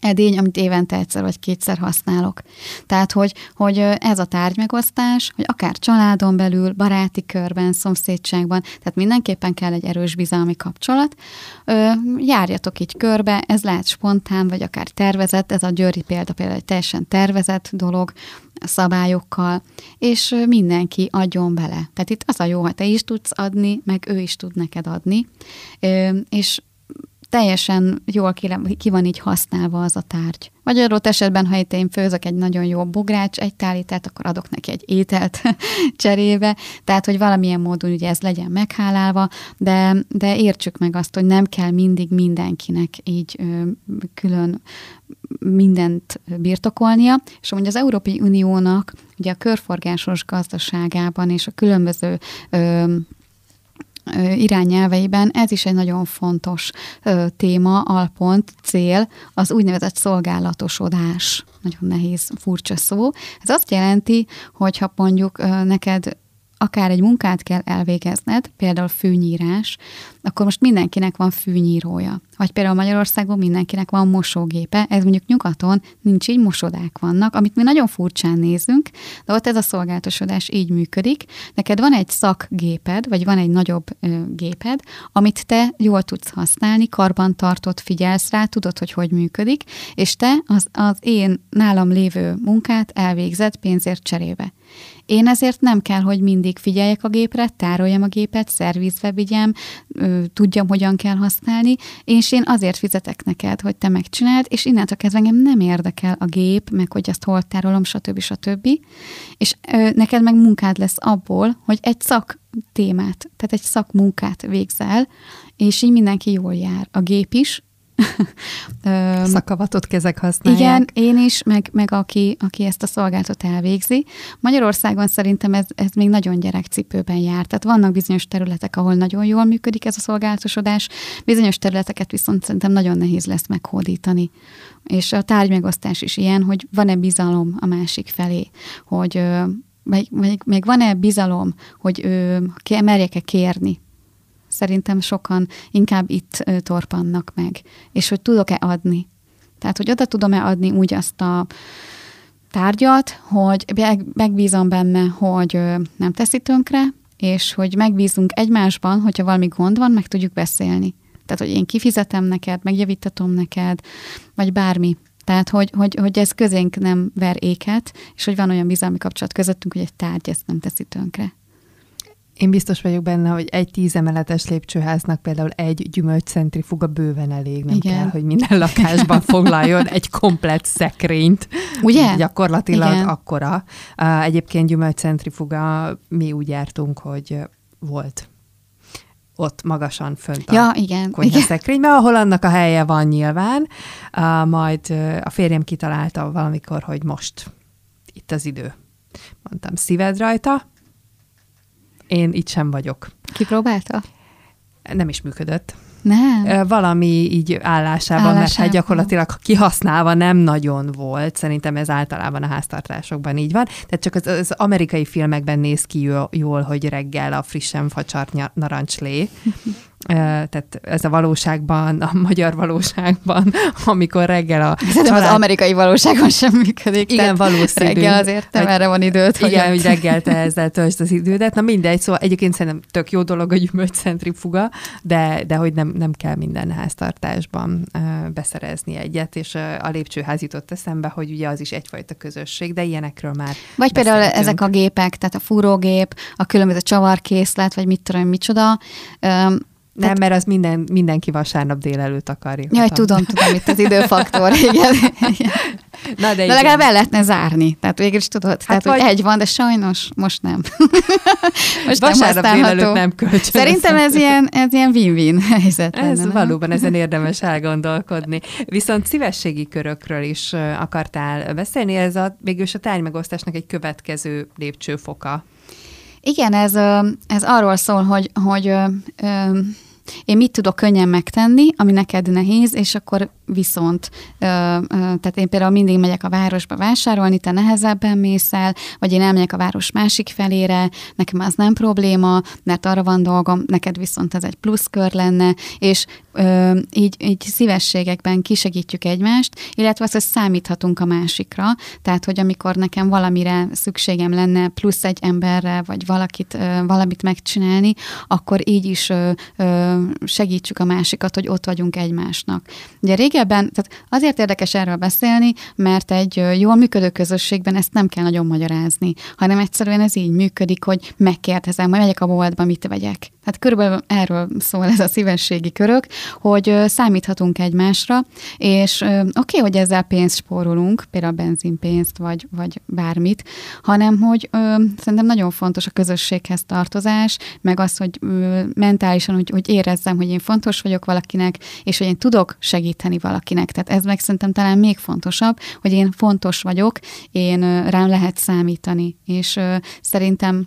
edény, amit évente egyszer vagy kétszer használok. Tehát, hogy, hogy ez a tárgymegosztás, hogy akár családon belül, baráti körben, szomszédságban, tehát mindenképpen kell egy erős bizalmi kapcsolat. Járjatok így körbe, ez lehet spontán, vagy akár tervezett, ez a győri példa például egy teljesen tervezett dolog, szabályokkal, és mindenki adjon bele. Tehát itt az a jó, ha te is tudsz adni, meg ő is tud neked adni, és teljesen jól ki, ki van így használva az a tárgy. Vagy adott esetben, ha itt én főzök egy nagyon jó bogrács, egy tálítát, akkor adok neki egy ételt cserébe, tehát, hogy valamilyen módon ugye ez legyen meghálálva, de, de értsük meg azt, hogy nem kell mindig mindenkinek így ö, külön mindent birtokolnia, és amúgy az Európai Uniónak ugye a körforgásos gazdaságában és a különböző ö, irányelveiben ez is egy nagyon fontos téma, alpont, cél, az úgynevezett szolgálatosodás. Nagyon nehéz, furcsa szó. Ez azt jelenti, hogy ha mondjuk neked akár egy munkát kell elvégezned, például fűnyírás, akkor most mindenkinek van fűnyírója. Vagy például Magyarországon mindenkinek van mosógépe, ez mondjuk nyugaton nincs így, mosodák vannak, amit mi nagyon furcsán nézünk, de ott ez a szolgáltatosodás így működik. Neked van egy szakgéped, vagy van egy nagyobb ö, géped, amit te jól tudsz használni, karban tartott, figyelsz rá, tudod, hogy hogy működik, és te az, az én nálam lévő munkát elvégzed pénzért cserébe. Én ezért nem kell, hogy mindig figyeljek a gépre, tároljam a gépet, szervizbe vigyem, tudjam, hogyan kell használni, és én azért fizetek neked, hogy te megcsináld, és innentől kezdve engem nem érdekel a gép, meg hogy azt hol tárolom, stb. stb. És neked meg munkád lesz abból, hogy egy szak témát, tehát egy szakmunkát végzel, és így mindenki jól jár. A gép is, Szakavatott kezek használják. Igen, én is, meg, meg aki, aki ezt a szolgáltat elvégzi. Magyarországon szerintem ez, ez még nagyon gyerekcipőben jár. Tehát vannak bizonyos területek, ahol nagyon jól működik ez a szolgálatosodás, bizonyos területeket viszont szerintem nagyon nehéz lesz meghódítani. És a tárgymegosztás is ilyen, hogy van-e bizalom a másik felé, hogy meg, meg, meg van-e bizalom, hogy ő merjek-e kérni szerintem sokan inkább itt torpannak meg, és hogy tudok-e adni. Tehát, hogy oda tudom-e adni úgy azt a tárgyat, hogy megbízom benne, hogy nem teszi tönkre, és hogy megbízunk egymásban, hogyha valami gond van, meg tudjuk beszélni. Tehát, hogy én kifizetem neked, megjavítatom neked, vagy bármi. Tehát, hogy, hogy, hogy ez közénk nem ver éket, és hogy van olyan bizalmi kapcsolat közöttünk, hogy egy tárgy ezt nem teszi tönkre. Én biztos vagyok benne, hogy egy tízemeletes lépcsőháznak például egy gyümölcscentrifuga bőven elég, nem Igen. kell, hogy minden lakásban foglaljon egy komplett szekrényt. Ugye? Gyakorlatilag Igen. akkora. Egyébként gyümölcscentrifuga mi úgy jártunk, hogy volt ott magasan fönt a ja, igen, konyhaszekrényben, ahol annak a helye van nyilván. Majd a férjem kitalálta valamikor, hogy most itt az idő. Mondtam, szíved rajta, én itt sem vagyok. Kipróbálta? Nem is működött. Nem. Valami így állásában, állásában, mert hát gyakorlatilag kihasználva nem nagyon volt. Szerintem ez általában a háztartásokban így van. Tehát csak az, az amerikai filmekben néz ki jól, hogy reggel a frissen facsart narancslé, tehát ez a valóságban, a magyar valóságban, amikor reggel a család... az amerikai valóságban sem működik. Igen, valószínű. Reggel azért nem erre van időt. Hogy igen, hogy reggel te ezzel töltsd az idődet. Na mindegy, szóval egyébként szerintem tök jó dolog a gyümölcscentrifuga, de, de hogy nem, nem kell minden háztartásban beszerezni egyet, és a lépcsőház jutott eszembe, hogy ugye az is egyfajta közösség, de ilyenekről már Vagy például ezek a gépek, tehát a fúrógép, a különböző csavarkészlet, vagy mit tudom, micsoda, nem, mert az minden, mindenki vasárnap délelőtt akarja. Jaj, tudom, tudom, itt az időfaktor, igen. Na, de, de legalább el lehetne zárni. Tehát végül is tudod, hát tehát, vagy... hogy egy van, de sajnos most nem. most Vasárnap nem délelőtt nem kölcsön. Szerintem ez ilyen, ez ilyen win-win helyzet. Ez lenne, valóban, nem? ezen érdemes elgondolkodni. Viszont szívességi körökről is akartál beszélni, ez a, végülis a tárgymegosztásnak egy következő lépcsőfoka. Igen, ez, ez arról szól, hogy, hogy én mit tudok könnyen megtenni, ami neked nehéz, és akkor viszont, tehát én például mindig megyek a városba vásárolni, te nehezebben mész el, vagy én elmegyek a város másik felére, nekem az nem probléma, mert arra van dolgom, neked viszont ez egy pluszkör lenne, és ö, így, így szívességekben kisegítjük egymást, illetve azt, hogy számíthatunk a másikra, tehát, hogy amikor nekem valamire szükségem lenne plusz egy emberre, vagy valakit, ö, valamit megcsinálni, akkor így is ö, ö, segítsük a másikat, hogy ott vagyunk egymásnak. Ugye régebben, tehát azért érdekes erről beszélni, mert egy jól működő közösségben ezt nem kell nagyon magyarázni, hanem egyszerűen ez így működik, hogy megkérdezem, majd megyek a boltba, mit vegyek. Tehát körülbelül erről szól ez a szívességi körök, hogy számíthatunk egymásra, és oké, okay, hogy ezzel pénzt spórolunk, például benzinpénzt, vagy, vagy bármit, hanem hogy ö, szerintem nagyon fontos a közösséghez tartozás, meg az, hogy ö, mentálisan, hogy, hogy érezzem, hogy én fontos vagyok valakinek, és hogy én tudok segíteni valakinek. Tehát ez meg szerintem talán még fontosabb, hogy én fontos vagyok, én ö, rám lehet számítani, és ö, szerintem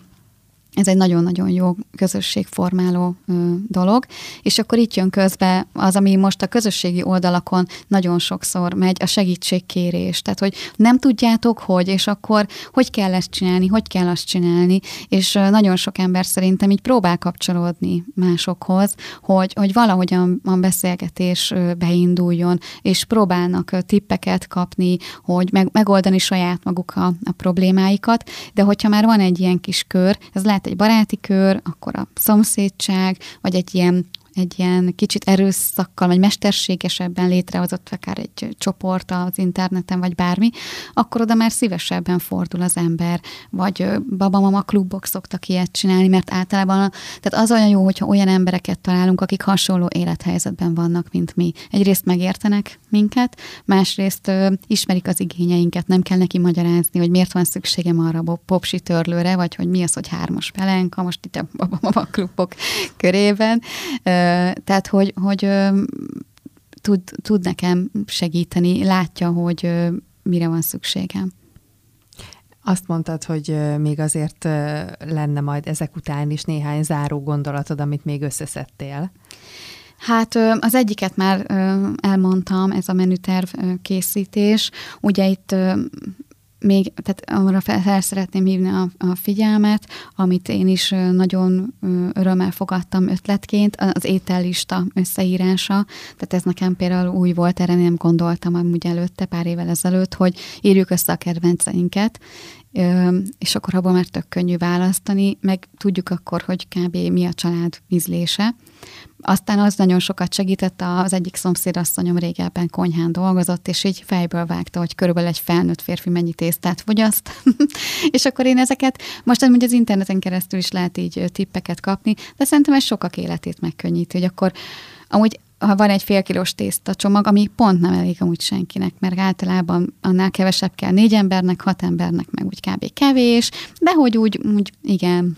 ez egy nagyon-nagyon jó közösségformáló ö, dolog, és akkor itt jön közbe az, ami most a közösségi oldalakon nagyon sokszor megy, a segítségkérés. Tehát, hogy nem tudjátok, hogy, és akkor hogy kell ezt csinálni, hogy kell azt csinálni, és ö, nagyon sok ember szerintem így próbál kapcsolódni másokhoz, hogy, hogy valahogyan a beszélgetés ö, beinduljon, és próbálnak ö, tippeket kapni, hogy meg, megoldani saját maguk a, a problémáikat, de hogyha már van egy ilyen kis kör, ez lehet egy baráti kör, akkor a szomszédság, vagy egy ilyen egy ilyen kicsit erőszakkal, vagy mesterségesebben létrehozott akár egy csoport az interneten, vagy bármi, akkor oda már szívesebben fordul az ember. Vagy babamama klubok szoktak ilyet csinálni, mert általában tehát az olyan jó, hogyha olyan embereket találunk, akik hasonló élethelyzetben vannak, mint mi. Egyrészt megértenek minket, másrészt ö, ismerik az igényeinket, nem kell neki magyarázni, hogy miért van szükségem arra a popsi törlőre, vagy hogy mi az, hogy hármas pelenka, most itt a babamama klubok körében. Ö, tehát, hogy, hogy tud, tud nekem segíteni, látja, hogy mire van szükségem. Azt mondtad, hogy még azért lenne majd ezek után is néhány záró gondolatod, amit még összeszedtél. Hát az egyiket már elmondtam, ez a menüterv készítés. Ugye itt még, tehát arra fel, fel szeretném hívni a, a figyelmet, amit én is nagyon örömmel fogadtam ötletként, az étellista összeírása. Tehát ez nekem például új volt, erre nem gondoltam amúgy előtte, pár évvel ezelőtt, hogy írjuk össze a kedvenceinket, és akkor abban már tök könnyű választani, meg tudjuk akkor, hogy kb. mi a család ízlése. Aztán az nagyon sokat segített, az egyik szomszédasszonyom régebben konyhán dolgozott, és így fejből vágta, hogy körülbelül egy felnőtt férfi mennyi tésztát fogyaszt. és akkor én ezeket, most az interneten keresztül is lehet így tippeket kapni, de szerintem ez sokak életét megkönnyíti, hogy akkor amúgy ha van egy fél kilós tészta csomag, ami pont nem elég amúgy senkinek, mert általában annál kevesebb kell négy embernek, hat embernek, meg úgy kb. kevés, de hogy úgy, úgy igen,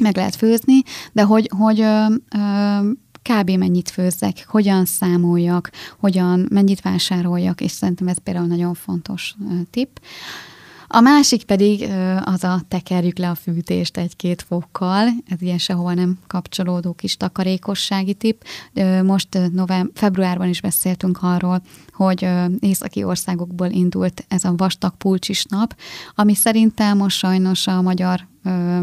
meg lehet főzni, de hogy, hogy ö, ö, kb. mennyit főzzek, hogyan számoljak, hogyan, mennyit vásároljak, és szerintem ez például nagyon fontos tipp. A másik pedig az a tekerjük le a fűtést egy-két fokkal, ez ilyen sehova nem kapcsolódó kis takarékossági tipp. Most november, februárban is beszéltünk arról, hogy északi országokból indult ez a vastag pulcsis nap, ami szerintem most sajnos a magyar ö,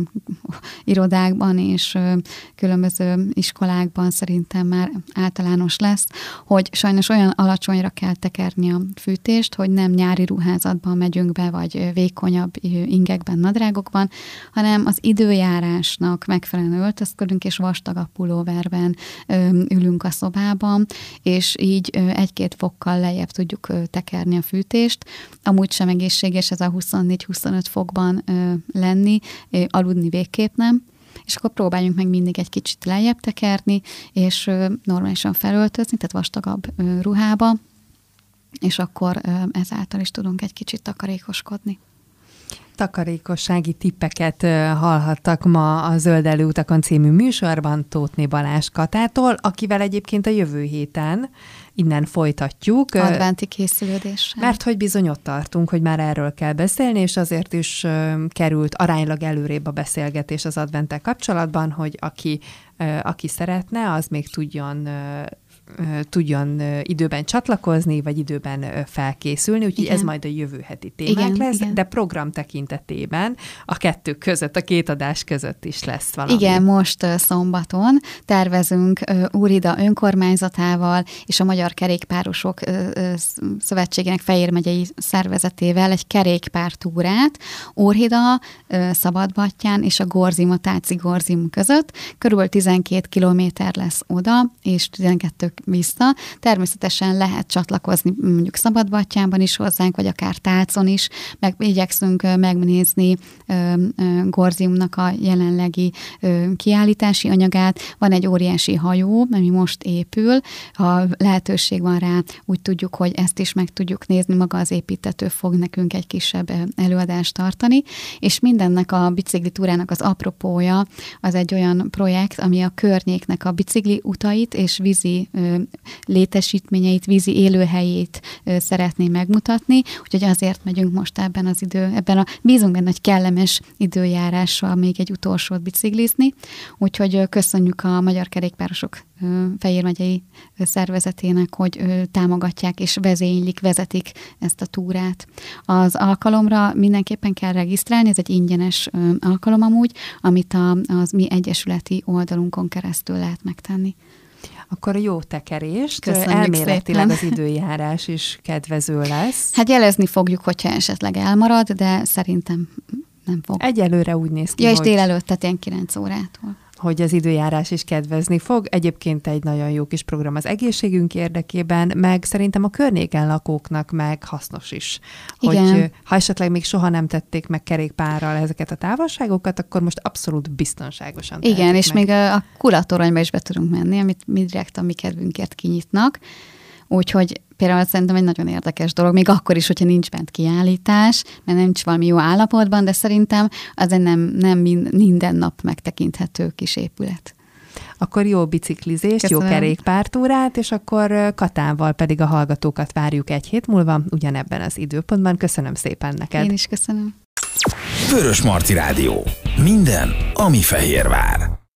irodákban és ö, különböző iskolákban szerintem már általános lesz, hogy sajnos olyan alacsonyra kell tekerni a fűtést, hogy nem nyári ruházatban megyünk be, vagy vékonyabb ingekben, nadrágokban, hanem az időjárásnak megfelelően öltözködünk, és vastagabb pulóverben ö, ülünk a szobában, és így ö, egy-két fokkal lejjebb tudjuk tekerni a fűtést. Amúgy sem egészséges ez a 24-25 fokban lenni, aludni végképp nem, és akkor próbáljunk meg mindig egy kicsit lejjebb tekerni, és normálisan felöltözni, tehát vastagabb ruhába, és akkor ezáltal is tudunk egy kicsit takarékoskodni. Takarékossági tippeket hallhattak ma a Zöld Előutakon című műsorban Tótné Balázs Katától, akivel egyébként a jövő héten innen folytatjuk. Adventi készülődés. Mert hogy bizony ott tartunk, hogy már erről kell beszélni, és azért is került aránylag előrébb a beszélgetés az adventek kapcsolatban, hogy aki, aki szeretne, az még tudjon tudjon időben csatlakozni, vagy időben felkészülni, úgyhogy igen. ez majd a jövő heti témánk igen, lesz, igen. de program tekintetében a kettő között, a két adás között is lesz valami. Igen, most szombaton tervezünk Úrida önkormányzatával és a Magyar Kerékpárosok Szövetségének Fejér megyei szervezetével egy kerékpártúrát Úrhida, Szabadbattyán és a Gorzim, a Táci Gorzim között. Körülbelül 12 kilométer lesz oda, és 12 vissza. Természetesen lehet csatlakozni mondjuk Szabadbattyánban is hozzánk, vagy akár Tácon is, meg igyekszünk megnézni Gorziumnak a jelenlegi kiállítási anyagát. Van egy óriási hajó, ami most épül, ha lehetőség van rá, úgy tudjuk, hogy ezt is meg tudjuk nézni, maga az építető fog nekünk egy kisebb előadást tartani, és mindennek a bicikli túrának az apropója az egy olyan projekt, ami a környéknek a bicikli utait és vízi létesítményeit, vízi élőhelyét szeretné megmutatni, úgyhogy azért megyünk most ebben az idő, ebben a bízunk benne, hogy kellemes időjárással még egy utolsót biciklizni, úgyhogy köszönjük a Magyar Kerékpárosok Fejér megyei szervezetének, hogy támogatják és vezénylik, vezetik ezt a túrát. Az alkalomra mindenképpen kell regisztrálni, ez egy ingyenes alkalom amúgy, amit a, az mi egyesületi oldalunkon keresztül lehet megtenni akkor a jó tekerést. Köszönjük Elméletileg szépen. az időjárás is kedvező lesz. Hát jelezni fogjuk, hogyha esetleg elmarad, de szerintem nem fog. Egyelőre úgy néz ki, Ja, és hogy... délelőtt, tehát ilyen 9 órától hogy az időjárás is kedvezni fog. Egyébként egy nagyon jó kis program az egészségünk érdekében, meg szerintem a környéken lakóknak meg hasznos is. Igen. Hogy ha esetleg még soha nem tették meg kerékpárral ezeket a távolságokat, akkor most abszolút biztonságosan Igen, és meg. még a kulatoronyba is be tudunk menni, amit mi direkt a mi kedvünkért kinyitnak. Úgyhogy például szerintem egy nagyon érdekes dolog, még akkor is, hogyha nincs bent kiállítás, mert nincs valami jó állapotban, de szerintem az egy nem, nem minden nap megtekinthető kis épület. akkor jó biciklizést, Köszönöm. jó kerékpártúrát, és akkor Katával pedig a hallgatókat várjuk egy hét múlva, ugyanebben az időpontban. Köszönöm szépen neked. Én is köszönöm. Vörös Marti Rádió. Minden, ami Fehérvár.